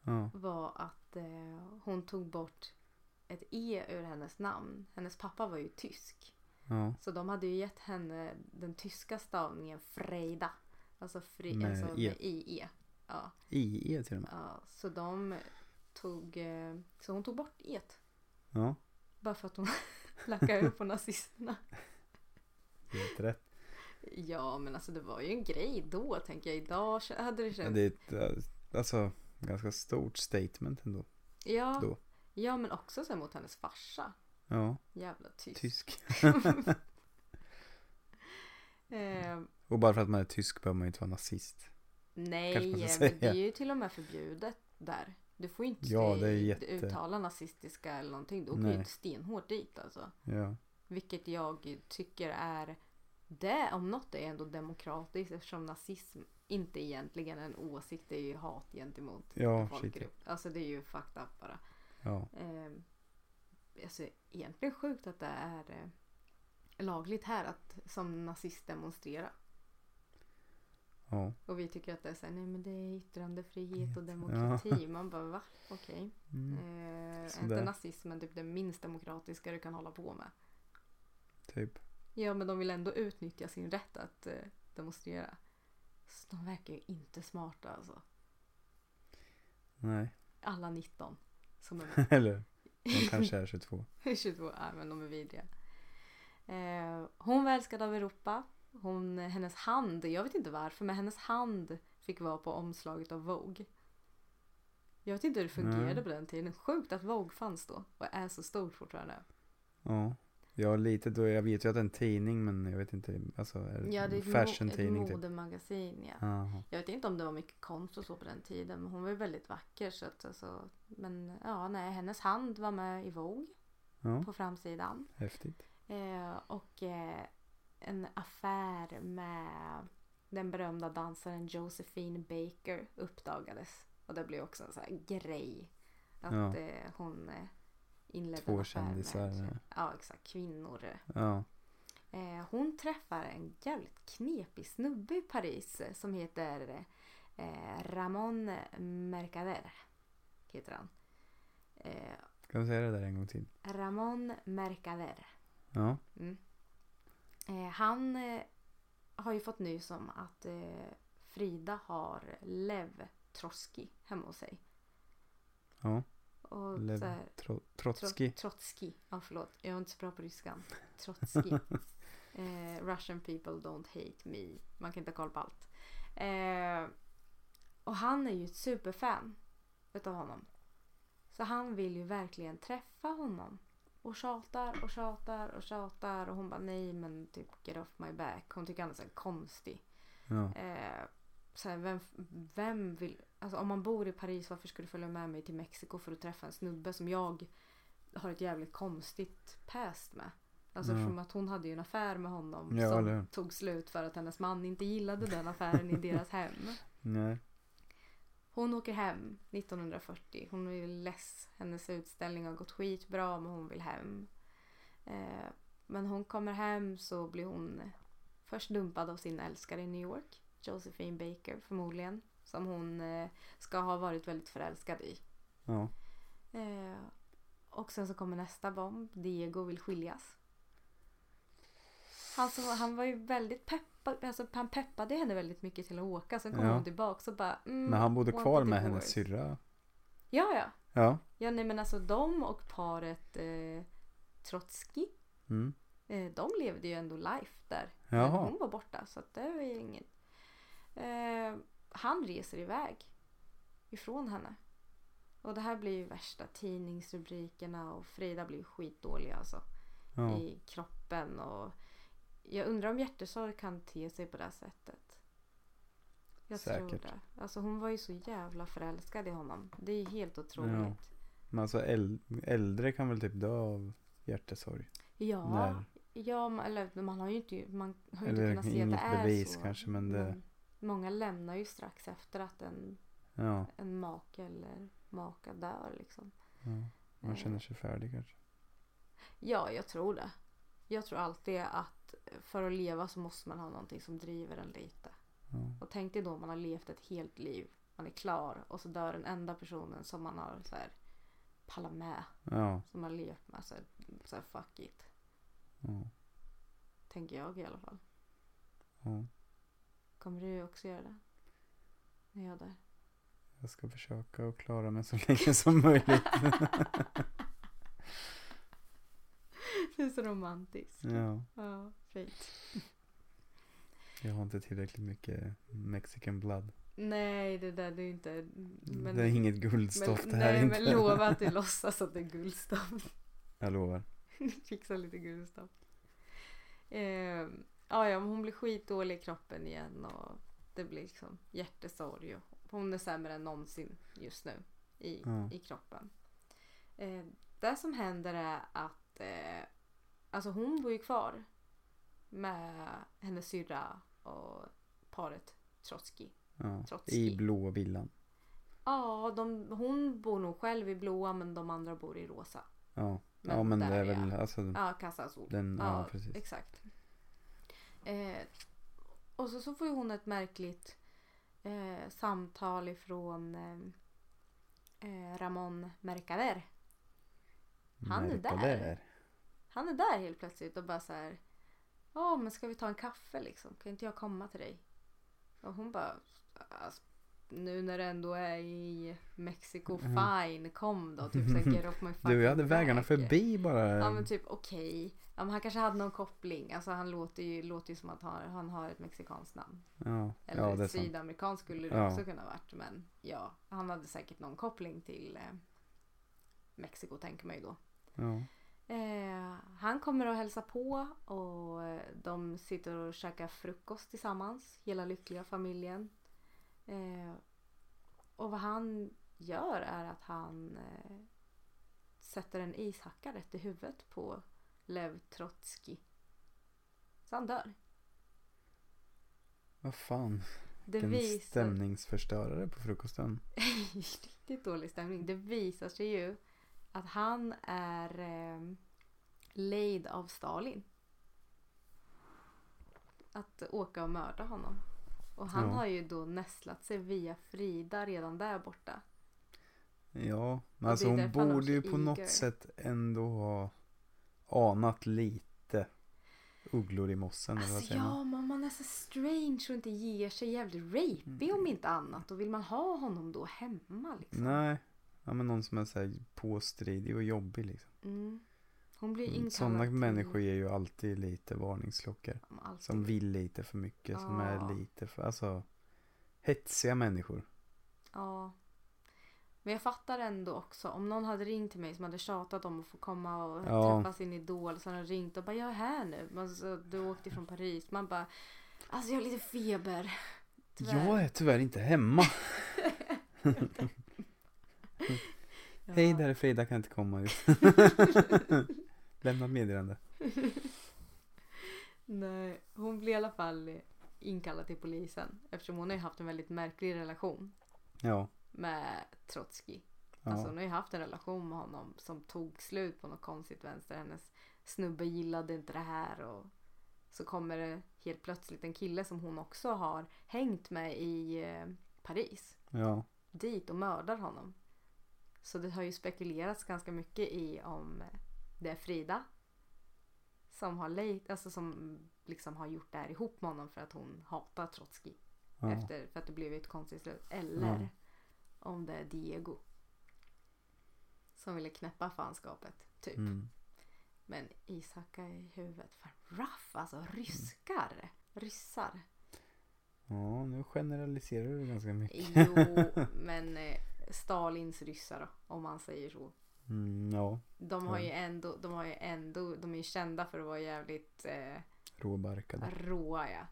Ja. var att eh, hon tog bort ett E ur hennes namn. Hennes pappa var ju tysk. Ja. Så de hade ju gett henne den tyska stavningen Freida. Alltså, fri, Med alltså E. med IE. Ja, I E till och med. ja, så de tog, eh, så hon tog bort E. Ja. Bara för att hon lackade ur på nazisterna. Helt rätt. Ja men alltså det var ju en grej då tänker jag. Idag hade det känts... det är ett eh, alltså, ganska stort statement ändå. Ja, då. ja men också så här mot hennes farsa. Ja. Jävla tysk. Tysk. Eh, Och bara för att man är tysk behöver man ju inte vara nazist. nej, men det är ju till och med förbjudet där. Du får ju inte Ja, jätte- uttala nazistiska eller någonting. Du åker ju stenhårt dit alltså. Ja. Vilket jag tycker är det om något är ändå demokratiskt eftersom nazism inte egentligen en åsikt. Det är ju hat gentemot Ja, en shit. folkgrupp. Alltså det är ju fucked up bara. Ja. Eh, alltså, egentligen sjukt att det är lagligt här att som nazist demonstrera. Ja. Och vi tycker att det är så här, nej men det är yttrandefrihet och Ja. demokrati. Man bara va? Okej. Mm. Eh, är inte nazismen typ det minst demokratiska du kan hålla på med? Typ. Ja men de vill ändå utnyttja sin rätt att eh, demonstrera. Så de verkar ju inte smarta alltså. Nej. Alla 19 som är med. Eller. De kanske är 22. 22, nej men de är vidriga. Eh, hon var älskad av Europa. Hon, hennes hand, jag vet inte varför, men hennes hand fick vara på omslaget av Vogue. Jag vet inte hur det fungerade Nej. på den tiden. Sjukt att Vogue fanns då och är så stort fortfarande. Ja. Ja, lite då. Jag vet ju att det är en tidning men jag vet inte. Alltså är det Ja, det är en ett, fashion mo- ett typ. modemagasin ja. Jag vet inte om det var mycket konst och så på den tiden, men hon var ju väldigt vacker. Så att, alltså, men ja, nej, hennes hand var med i Vogue Ja. på framsidan. Häftigt. Eh, och eh, en affär med den berömda dansaren Josephine Baker uppdagades. Och det blev också en sån här grej. Att Ja. eh, hon eh, inledde Två en affär kändisar, med ja, exakt, kvinnor. Ja. Eh, hon träffar en jävligt knepig snubbe i Paris som heter eh, Ramon Mercader. Heter han. Kan du säga det där en gång till? Ramon Mercader. Ja. Mm. Eh, han eh, har ju fått nys om att eh, Frida har Lev Trotsky hemma hos sig. Ja. Och Lev så här, Tro- Tro- Trotsky. Trotsky. Ja, förlåt. Jag är inte så bra på ryskan. Trotsky. eh, Russian people don't hate me. Man kan inte ha koll på allt. Eh, och han är ju ett superfan utav honom. Så han vill ju verkligen träffa honom. Och tjatar och tjatar och tjatar. Och hon bara nej men typ get off my back. Hon tycker han är så konstig. Ja. Eh, så här, vem, vem vill... Alltså om man bor i Paris, varför ska du följa med mig till Mexiko för att träffa en snubbe som jag har ett jävligt konstigt past med? Alltså Ja. som att hon hade ju en affär med honom Ja, som tog slut för att hennes man inte gillade den affären i deras hem. Nej. Hon åker hem 1940. Hon är less. Hennes utställning har gått skitbra men hon vill hem. Eh, men hon kommer hem så blir hon först dumpad av sin älskare i New York. Josephine Baker förmodligen. Som hon eh, ska ha varit väldigt förälskad i. Ja. Eh, och sen så kommer nästa bomb. Diego vill skiljas. Han, han var ju väldigt peppad. Alltså, han peppade henne väldigt mycket till att åka. Sen kom Ja. hon tillbaka och bara... Mm, Men han bodde kvar med hennes syrra. Ja, ja. Ja. Ja, nej men alltså de och paret eh, Trotskij. Mm. Eh, de levde ju ändå life där. Jaha. Men hon var borta så att det var ju inget. Eh, han reser iväg ifrån henne. Och det här blir ju värsta tidningsrubrikerna och Frida blir skitdålig alltså. Ja. I kroppen och jag undrar om hjärtesorg kan te sig på det sättet. Jag tror Säkert. det. Alltså hon var ju så jävla förälskad i honom. Det är ju helt otroligt. Men alltså äl- äldre kan väl typ dö av hjärtesorg? Ja, När? ja men- eller man har ju inte, man har ju inte Eller kunnat se att det är bevis så. kanske, men det- många lämnar ju strax efter att en, Ja, en make eller maka dör liksom. ja. man Eh. känner sig färdig kanske. Ja, jag tror det. Jag tror alltid att för att leva så måste man ha någonting som driver en lite. Ja. Och tänk dig då man har levt ett helt liv. Man är klar och så dör den enda personen som man har så här pallat med. Ja, Som man har levt med. Så här, så här fuck it. ja, Tänker jag i alla fall. ja. Kommer du också göra det? När jag där. Jag ska försöka att klara mig så länge som möjligt. Det är så romantiskt. Ja, Ja, fint. jag har inte tillräckligt mycket mexican blood. Nej, det där det är inte... Men, det är inget guldstoft men, det här nej, inte. men lova att du låtsas att det är guldstoft. Jag lovar. Fixa lite guldstoft. Eh, ja, ja, hon blir skitdålig i kroppen igen och det blir liksom hjärtesorg. Och hon är sämre än någonsin just nu i, Ja. i kroppen. Eh, det som händer är att eh, alltså hon bor ju kvar med hennes syrra och paret Trotskij. Ja. Trotskij. I blå villan. Ja, de, hon bor nog själv i blåa men de andra bor i rosa. Ja, Men ja men det är är väl jag. alltså. Ja, Casa Azul. Den- ja, precis. Exakt. Eh, och så, så får hon ett märkligt eh, samtal ifrån eh, eh, Ramon Mercader. Han är Märka där. där. Han är där helt plötsligt och bara så här. Ja, men ska vi ta en kaffe liksom? Kan inte jag komma till dig? Och hon bara. Alltså, nu när det ändå är i Mexiko, fine, kom då. Typ så här, get off my fucking Mm. Du, jag hade vägarna back. förbi bara. Ja men typ okej. Ja, men han kanske hade någon koppling. Alltså han låter ju, låter ju som att han, han har ett mexikanskt namn. Ja, Eller ja det sydamerikanskt skulle det Ja. också kunna varit. Men ja, han hade säkert någon koppling till eh, Mexiko tänker man ju då. Ja. Eh, han kommer och hälsa på och de sitter och käkar frukost tillsammans. Hela lyckliga familjen. Eh, och vad han gör är att han eh, sätter en ishacka rätt i huvudet på Lev Trotskij. Så han dör. Vad fan. Det Vilken visar... stämningsförstörare på frukosten. Riktigt dålig stämning. Det visar sig ju att han är eh, lejd av Stalin. Att åka och mörda honom. Och han Ja. har ju då nästlat sig via Frida redan där borta. Ja, men alltså hon borde ju på något sätt ändå ha anat lite ugglor i mossen eller vad Alltså ja, man? men man är så strange och inte ger sig jävligt rapey om inte annat. Och vill man ha honom då hemma liksom? Nej, ja, men någon som är så här påstridig och jobbig liksom. Mm. Hon blir inkallad Sådana människor ger ju alltid lite varningsklockor. Alltid. Som vill lite för mycket, som Ja. är lite för, alltså hetsiga människor. Ja. Men jag fattar ändå också. Om någon hade ringt till mig som hade tjatat om att få komma och Ja. träffa sin idol. Så hade de ringt och bara jag är här nu. Men så, du åkte från Paris. Man bara alltså jag har lite feber. Tyvärr. Jag är tyvärr inte hemma. Ja. Hej, där är Frida, kan inte komma ut. Lämna meddelande. Nej, hon blir i alla fall inkallad till polisen. Eftersom hon har ju haft en väldigt märklig relation Ja, med Trotskij. ja. Alltså hon har ju haft en relation med honom som tog slut på något konstigt vänster. Hennes snubbe gillade inte det här och så kommer det helt plötsligt en kille som hon också har hängt med i eh, Paris ja. dit och mördar honom. Så det har ju spekulerats ganska mycket i om det är Frida som har lejt, alltså som liksom har gjort det här ihop med honom för att hon hatar Trotskij. ja. Efter, för att det blev ett konstigt slut. Eller Ja. om det är Diego. Som ville knäppa fanskapet. Typ. Mm. Men Isak är i huvudet för rough. Alltså ryskar. Ryssar. Ja, nu generaliserar du ganska mycket. Jo, men eh, Stalins ryssar då, om man säger så. Mm, ja, De har ju ändå, de har ju ändå, de är ju kända för att vara jävligt eh, råbarkade. råa ja.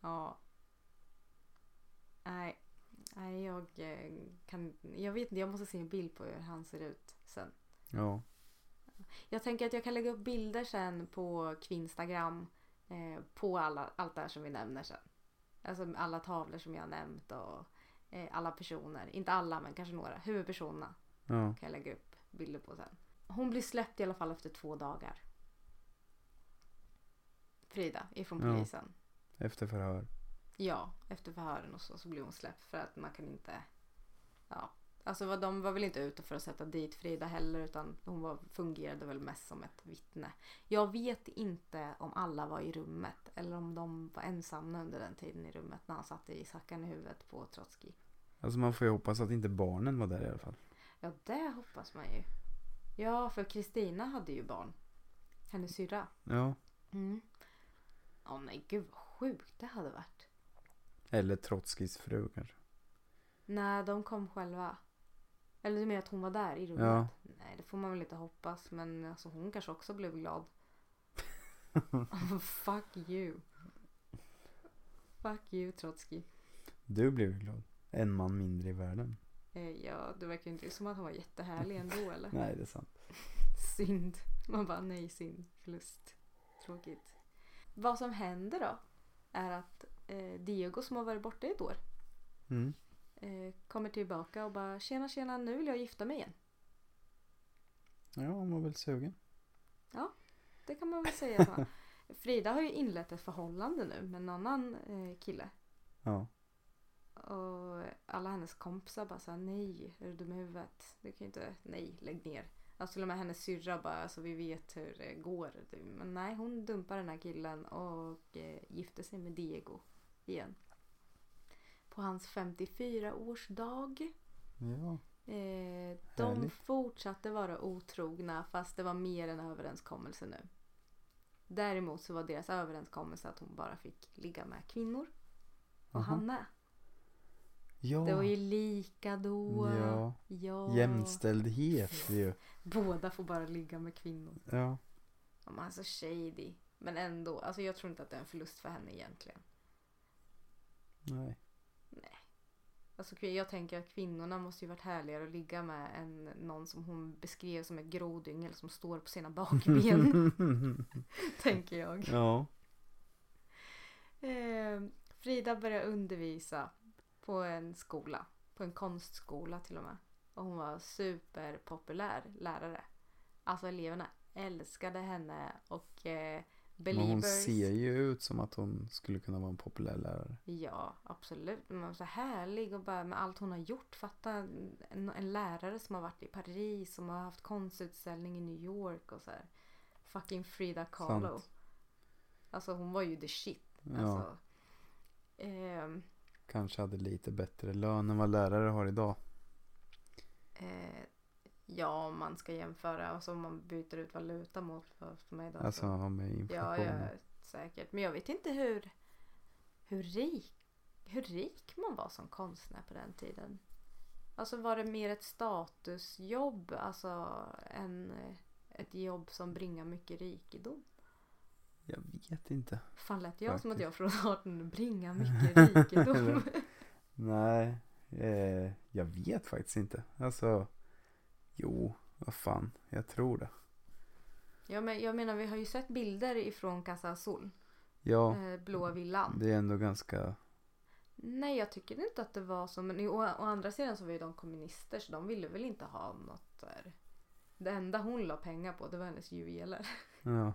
Ja. Nej, nej jag eh, kan, jag vet inte, jag måste se en bild på hur han ser ut sen. Ja, Jag tänker att jag kan lägga upp bilder sen på Kvinstagram. Eh, på alla, allt det här som vi nämner sen. Alltså alla tavlor som jag har nämnt och eh, alla personer. Inte alla men kanske några. Huvudpersonerna ja, kan jag lägga upp bilder på sen. Hon blir släppt i alla fall efter två dagar. Frida ifrån Ja. polisen. efter förhör. Ja, efter förhören och så, så blir hon släppt för att man kan inte... Ja. Alltså de var väl inte ute för att sätta dit Frida heller utan hon var, fungerade väl mest som ett vittne. Jag vet inte om alla var i rummet eller om de var ensamma under den tiden i rummet när han satte i sackan i huvudet på Trotskij. Alltså man får ju hoppas att inte barnen var där i alla fall. Ja, det hoppas man ju. Ja, för Kristina hade ju barn. Hennes syrra. Ja, Mm. Åh nej, gud vad sjukt det hade varit. eller Trotskijs fru kanske. Nej, de kom själva. Eller du menar att hon var där i rummet? Ja. Nej, det får man väl inte hoppas. Men alltså, hon kanske också blev glad. Fuck you. Fuck you, Trotskij. Du blev glad. En man mindre i världen. Eh, ja, det verkar inte som att han var jättehärlig ändå, eller? Nej, det är sant. Synd. Man bara, nej, synd. Förlust. Tråkigt. Vad som händer då är att eh, Diego som har varit borta i ett år Mm. eh, kommer tillbaka och bara tjena tjena nu vill jag gifta mig igen. Ja, hon var väl sugen. Det kan man väl säga. Frida har ju inlett ett förhållande nu med en annan eh, kille. Ja. Och alla hennes kompisar bara såhär nej, är du dum i huvudet? Du kan ju inte, nej, lägg ner. Alltså till och med hennes syrra bara, alltså vi vet hur det går. Men nej, hon dumpar den här killen och eh, gifter sig med Diego igen. På hans 54-årsdag. Ja. Eh, de Härligt. fortsatte vara otrogna fast det var mer en överenskommelse nu. Däremot så var deras överenskommelse att hon bara fick ligga med kvinnor. Och Aha. han med. Ja. Det var ju lika då. Ja. Ja. Jämställdhet ju. Båda får bara ligga med kvinnor. Ja. Ja, men alltså shady. Men ändå, alltså jag tror inte att det är en förlust för henne egentligen. Nej. Alltså kvin- jag tänker att kvinnorna måste ju varit härligare att ligga med än någon som hon beskrev som ett grodyngel som står på sina bakben. tänker jag. ja. Eh, Frida började undervisa på en skola. På en konstskola till och med. Och hon var superpopulär lärare. Alltså eleverna älskade henne och eh, Men hon believers. ser ju ut som att hon skulle kunna vara en populär lärare. Ja, absolut. Men så härlig och bara med allt hon har gjort. Fatta en, en lärare som har varit i Paris, som har haft konstutställning i New York och så här. Fucking Frida Kahlo. Sant. Alltså hon var ju the shit. Ja. Alltså, ehm, Kanske hade lite bättre lön än vad lärare har idag. eh, ja, om man ska jämföra. Alltså om man byter ut valuta mot vad som är idag. Alltså så. med ja, inflation. ja, säkert. Men jag vet inte hur, hur, rik, hur rik man var som konstnär på den tiden. Alltså var det mer ett statusjobb, alltså än eh, ett jobb som bringar mycket rikedom? Jag vet inte. Fan lät jag som att jag från 18 bringar mycket rikedom? Nej, eh, jag vet faktiskt inte. Alltså, jo, vad fan, jag tror det. ja, men jag menar vi har ju sett bilder ifrån Casa Azul, Ja, eh, blåa villan. det är ändå ganska, Nej, jag tycker inte att det var så. Men å, å andra sidan så var ju de kommunister så de ville väl inte ha något där. Det enda hon la pengar på det var hennes juveler. ja.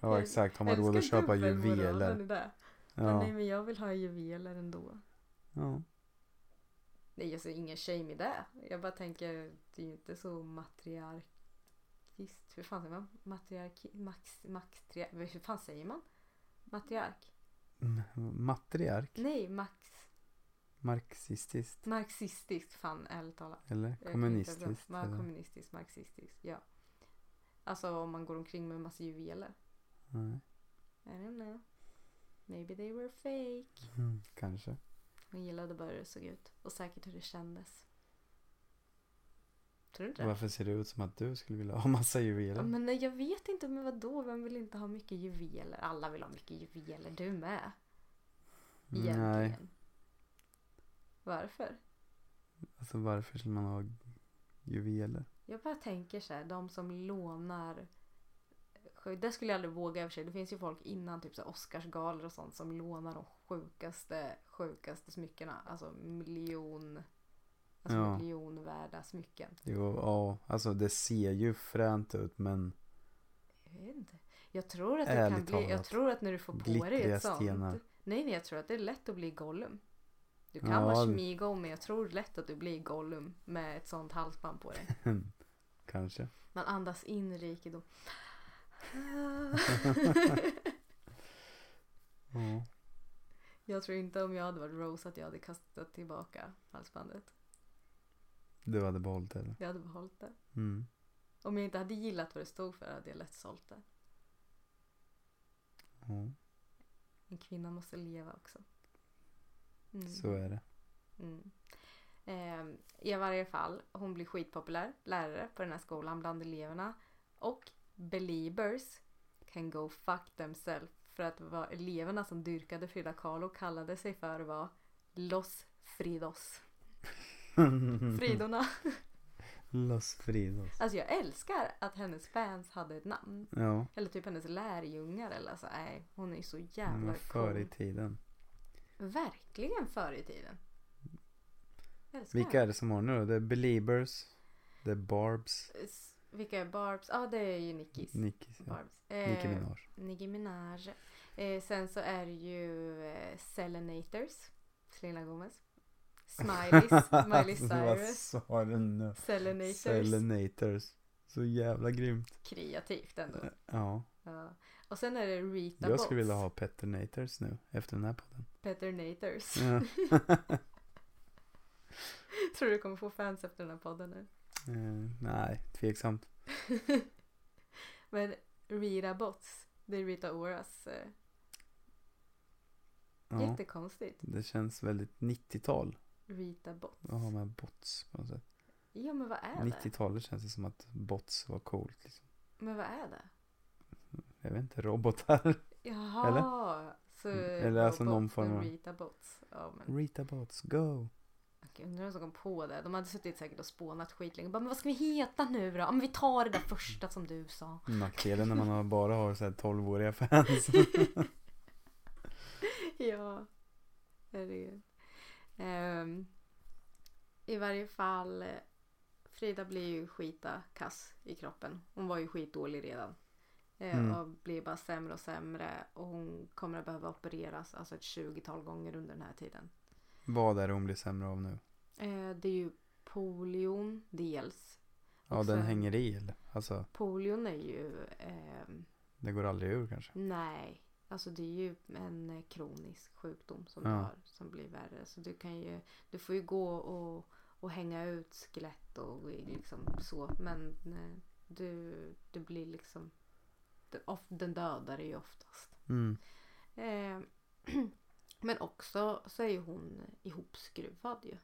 Ja, exakt. Har man råd att köpa juveler? det. Men nej, Ja, men jag vill ha juveler ändå. ja. Nej, alltså ingen shame i det. Jag bara tänker, det är ju inte så matriarkiskt. Hur fan säger man? Matriarki... Max... Max... Tri... Hur fan säger man? Matriark? Mm, Matriark? Nej, max... Marxistiskt? Marxistiskt, fan ärligt talat. Eller kommunistiskt? Ja, eller? kommunistiskt, marxistiskt, ja. Alltså om man går omkring med massa juveler. Nej. I don't know. Maybe they were fake. Mm, kanske. Hon gillade bara hur det såg ut. Och säkert hur det kändes. Tror du inte? Varför ser det ut som att du skulle vilja ha massa juveler? Ja, men nej, jag vet inte, men vadå? Vem vill inte ha mycket juveler? Alla vill ha mycket juveler, du med. Egentligen. Nej, Varför? alltså varför skulle man ha juveler? Jag bara tänker så här, de som lånar det skulle jag aldrig våga i och för sig. Det finns ju folk innan typ så Oscarsgalor och sånt som lånar de sjukaste, sjukaste smyckena. Alltså miljon, alltså Ja. miljonvärda smycken. Jo, ja, alltså det ser ju fränt ut men Jag vet inte. Jag tror att det kan bli, jag tror att när du får på dig ett sånt. stenar. Nej, nej, jag tror att det är lätt att bli Gollum. Du kan Ja, vara Schmigo men jag tror lätt att du blir Gollum med ett sånt halsband på dig. kanske. Man andas in rikedom. Ja. jag tror inte om jag hade varit Rose att jag hade kastat tillbaka halsbandet. Du hade behållit det eller? Jag hade behållit det. Mm. Om jag inte hade gillat vad det stod för hade jag lätt sålt det. Ja, En kvinna måste leva också. Mm. så är det. Mm. Ehm, I varje fall, hon blir skitpopulär lärare på den här skolan bland eleverna. Och believers can go fuck themselves. För att var eleverna som dyrkade Frida Kahlo kallade sig för var Los Fridos. Fridorna. Los Fridos. Alltså jag älskar att hennes fans hade ett namn. Ja, Eller typ hennes lärjungar eller alltså, nej, hon är ju så jävla var före i cool. tiden. Verkligen förr i tiden. Älskar. Vilka är det som har nu? Det är Beliebers. Det är Barbs. S- Vilka är Barbs? Ja, det är ju Nickis. Nickis. Ja. Barbs. Nicki Eh, Minaj. Nicki Minaj. Eh, sen så är det ju eh, Selenators. Selena Gomez. Smileys. Miley Alltså, Vad Cyrus. sa du nu? Selenators. Selenators. Så jävla grymt. Kreativt ändå. Ja. Ja. Och sen är det Rita Jag skulle vilja ha Petternators nu efter den här podden. Petternators. Ja. Tror du kommer få fans efter den här podden nu? Eh, nej, tveksamt. Men Rita Bots. Det är Rita Oras. Eh, Ja, Jättekonstigt. det känns väldigt 90-tal. Rita Bots. att ha med bots på något sätt. Ja men vad är det? 90-talet känns det som att bots var coolt. Liksom. Men vad är det? Jag vet inte, robotar. Jaha. Eller? Så Mm, eller alltså någon form av- Rita Bots. Ja men. Rita bots, go! Okej, undrar vem som kom på det. De hade suttit säkert och spånat skitlänge. Bara, men vad ska vi heta nu då? Ja, men vi tar det där första som du sa. Nackdelen när man bara har så här 12-åriga fans. ja. Herregud. Ehm, I varje fall. eh, Frida blir ju skita kass i kroppen. Hon var ju skitdålig redan. Eh, Mm. Och blir bara sämre och sämre. Och hon kommer att behöva opereras alltså ett 20-tal gånger under den här tiden. Vad är det hon blir sämre av nu? Eh, det är ju polion dels. Ja, den hänger i eller? Alltså, Polion är ju... ehm, det går aldrig ur kanske. nej. Alltså det är ju en eh, kronisk sjukdom som Ja. du har. Som blir värre. Så du kan ju... Du får ju gå och, och hänga ut skelett och liksom så. Men eh, du, du blir liksom... Of, den dödar dig ju oftast. Mm. Eh, men också så är ju hon ihopskruvad ju.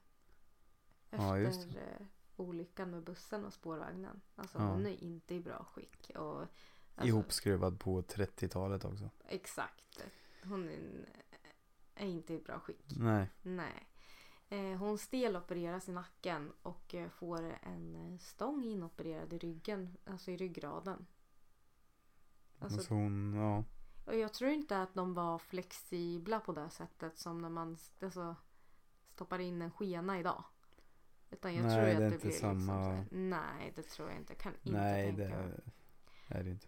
Efter Ja, eh, olyckan med bussen och spårvagnen. Alltså Ja. hon är inte i bra skick. Och, alltså, Ihopskruvad på 30-talet också. Exakt. Hon är, inte i bra skick. Nej. Nej. Eh, hon stelopereras i nacken och eh, får en stång inopererad i ryggen. Alltså i ryggraden. Alltså, Alltså hon, ja. Och jag tror inte att de var flexibla på det sättet som när man alltså, stoppar in en skena idag. Utan jag Nej, tror det att är det inte blir liksom samma- här, Nej, det tror jag inte. Jag kan inte Nej, tänka det mig. är det inte.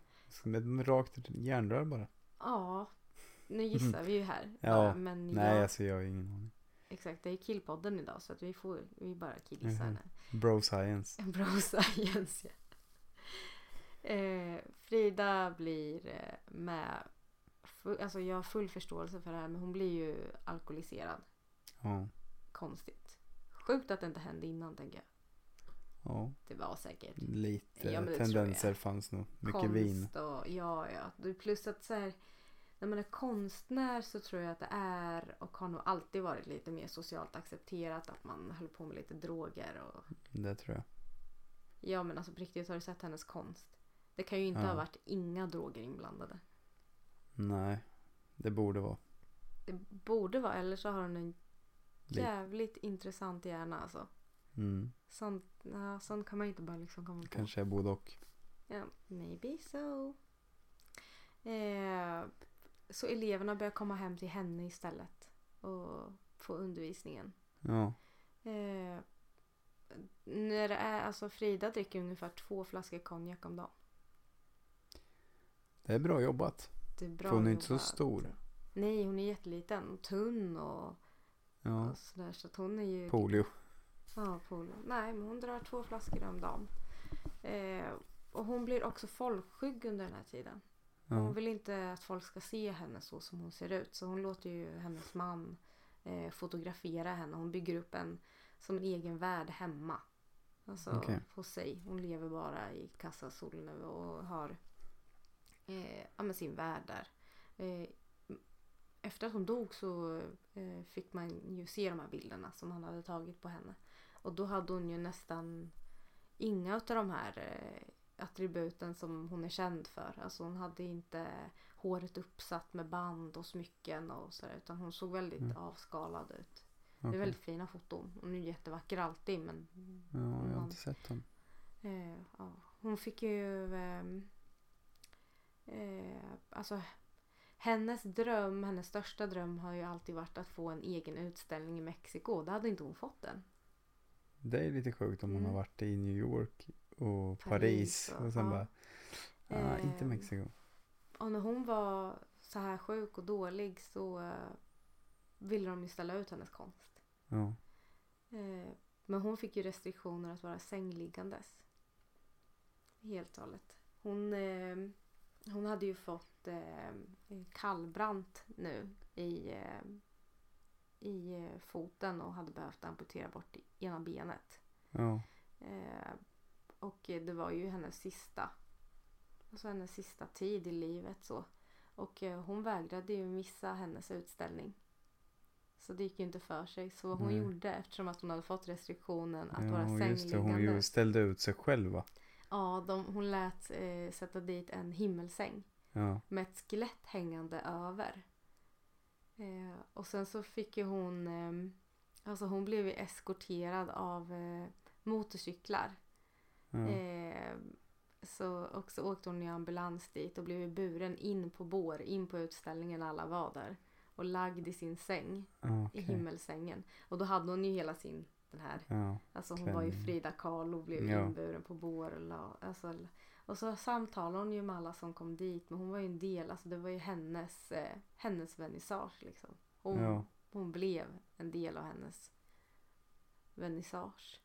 Ett rakt järnrör bara. Ja, nu gissar vi ju här. Ja, bara, men Nej, jag, alltså jag har ingen aning. Exakt, det är killpodden idag så att vi får vi bara killgissar nu. Bro science. Bro science, ja. Eh, Frida blir eh, med, full, alltså jag har full förståelse för det här men hon blir ju alkoholiserad. Ja. Konstigt. Sjukt att det inte hände innan tänker jag. Ja, Det var säkert. lite Ja, tendenser fanns nog. Mycket konst vin. och ja, ja. Plus att så här, när man är konstnär så tror jag att det är och har nog alltid varit lite mer socialt accepterat att man höll på med lite droger och Det tror jag. ja men alltså på riktigt har du sett hennes konst? Det kan ju inte Ja. ha varit inga droger inblandade. Nej, det borde vara. Det borde vara eller så har hon en Lite. jävligt intressant hjärna alltså. Mm. Sånt, ja, sånt kan man ju inte bara liksom komma på. Kanske är både och. Ja, maybe so. Eh, så eleverna börjar komma hem till henne istället och få undervisningen. Ja, Eh, när det är, alltså Frida dricker ungefär två flaskor konjak om dagen. det är bra jobbat. Det är bra För hon är inte så stor. Nej, hon är jätteliten och tunn och, Ja, och sådär. Så att hon är ju... polio. Ja, polio. Nej, men hon drar två flaskor om dagen. Eh, och hon blir också folkskygg under den här tiden. Hon Ja, vill inte att folk ska se henne så som hon ser ut. Så hon låter ju hennes man eh, fotografera henne. Hon bygger upp en som en egen värld hemma. Alltså Okej. hos sig. Hon lever bara i kassasolen och har eh, sin värld där. Eh, efter att hon dog så eh, fick man ju se de här bilderna som han hade tagit på henne. Och då hade hon ju nästan inga av de här eh, attributen som hon är känd för. Alltså hon hade inte håret uppsatt med band och smycken och sådär. Utan hon såg väldigt Mm. avskalad ut. Det okej. är väldigt fina foton. Hon är ju jättevacker alltid men Ja, jag har man- inte sett dem. Eh, ja. Hon fick ju... eh, alltså, hennes dröm, hennes största dröm har ju alltid varit att få en egen utställning i Mexiko. Det hade inte hon fått än. Det är lite sjukt om hon Mm. har varit i New York och Paris, Paris och, och- sen ja. bara, ah, inte Ehm, Mexiko. Och när hon var så här sjuk och dålig så eh, ville de ju ställa ut hennes konst. Ja, Eh, men hon fick ju restriktioner att vara sängliggandes. Helt och hållet. Hon, eh, hon hade ju fått eh, kallbrant nu i, eh, i eh, foten och hade behövt amputera bort ena benet. ja, Eh, och det var ju hennes sista. Alltså hennes sista tid i livet så. Och eh, hon vägrade ju missa hennes utställning. Så det gick ju inte för sig. Så vad hon Nej. gjorde eftersom att hon hade fått restriktionen att vara ja just det. Hon ju sängliggande. ställde ut sig själv va? Ja, de, hon lät eh, sätta dit en himmelsäng Ja, med ett skelett hängande över. Eh, och sen så fick ju hon, eh, alltså hon blev ju eskorterad av eh, motorcyklar. ja, Eh, så, och så åkte hon i ambulans dit och blev buren in på bår, in på utställningen alla var där. Och lagd i sin säng, ja, i okej. himmelsängen. Och då hade hon ju hela sin, den här, Ja, alltså hon var ju Klänning. Frida Kahlo och blev Ja. inburen på bår. Och, la, alltså, och så samtalade hon ju med alla som kom dit. Men hon var ju en del, alltså det var ju hennes, eh, hennes vernissage liksom. Hon, Ja. hon blev en del av hennes vernissage.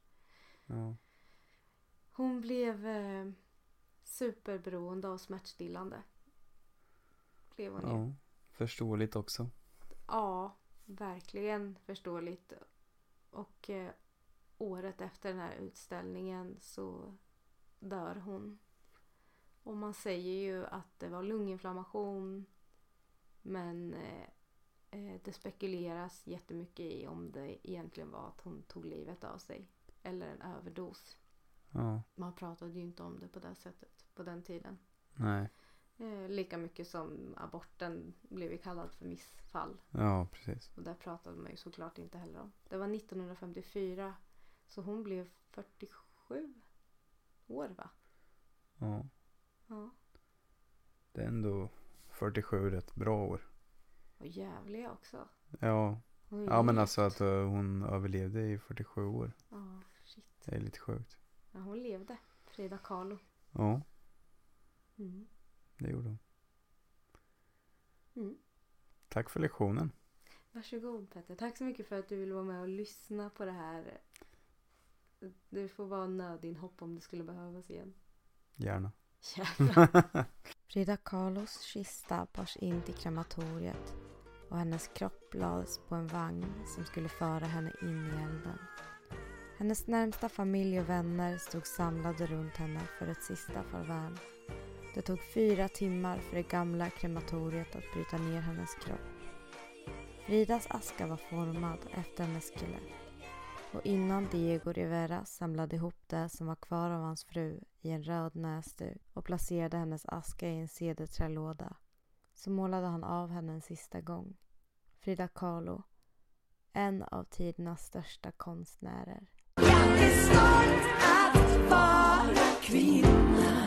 ja, Hon blev eh, superberoende av smärtstillande. Blev hon ju. ja. Förståeligt också. Ja, verkligen förståeligt. Och eh, året efter den här utställningen så dör hon. Och man säger ju att det var lunginflammation. Men eh, eh, det spekuleras jättemycket i om det egentligen var att hon tog livet av sig. Eller en överdos. Ja, Man pratade ju inte om det på det sättet på den tiden. nej. Eh, lika mycket som aborten blev ju kallad för missfall. Ja, precis. Och det pratade man ju såklart inte heller om. Det var 1954. Så hon blev 47 år va? Ja, Ja. det är ändå 47 rätt bra år. Och jävliga också. Ja, ja men alltså att eh, hon överlevde i 47 år. Ja, shit. Det är lite sjukt. Ja, hon levde. Frida Kahlo. Ja, Mm. Det gjorde hon. Mm. Tack för lektionen. Varsågod Petter. Tack så mycket för att du ville vara med och lyssna på det här. Du får vara nödinhopp om det skulle behövas igen. Gärna. Jävlar. Frida Kahlos kista bars in till krematoriet och hennes kropp lades på en vagn som skulle föra henne in i elden. Hennes närmsta familj och vänner stod samlade runt henne för ett sista farväl. Det tog fyra timmar för det gamla krematoriet att bryta ner hennes kropp. Fridas aska var formad efter hennes skelett och innan Diego Rivera samlade ihop det som var kvar av hans fru i en röd näsduk och placerade hennes aska i en cederträlåda så målade han av henne en sista gång. Frida Kahlo, en av tidernas största konstnärer. Jag är stolt att vara kvinna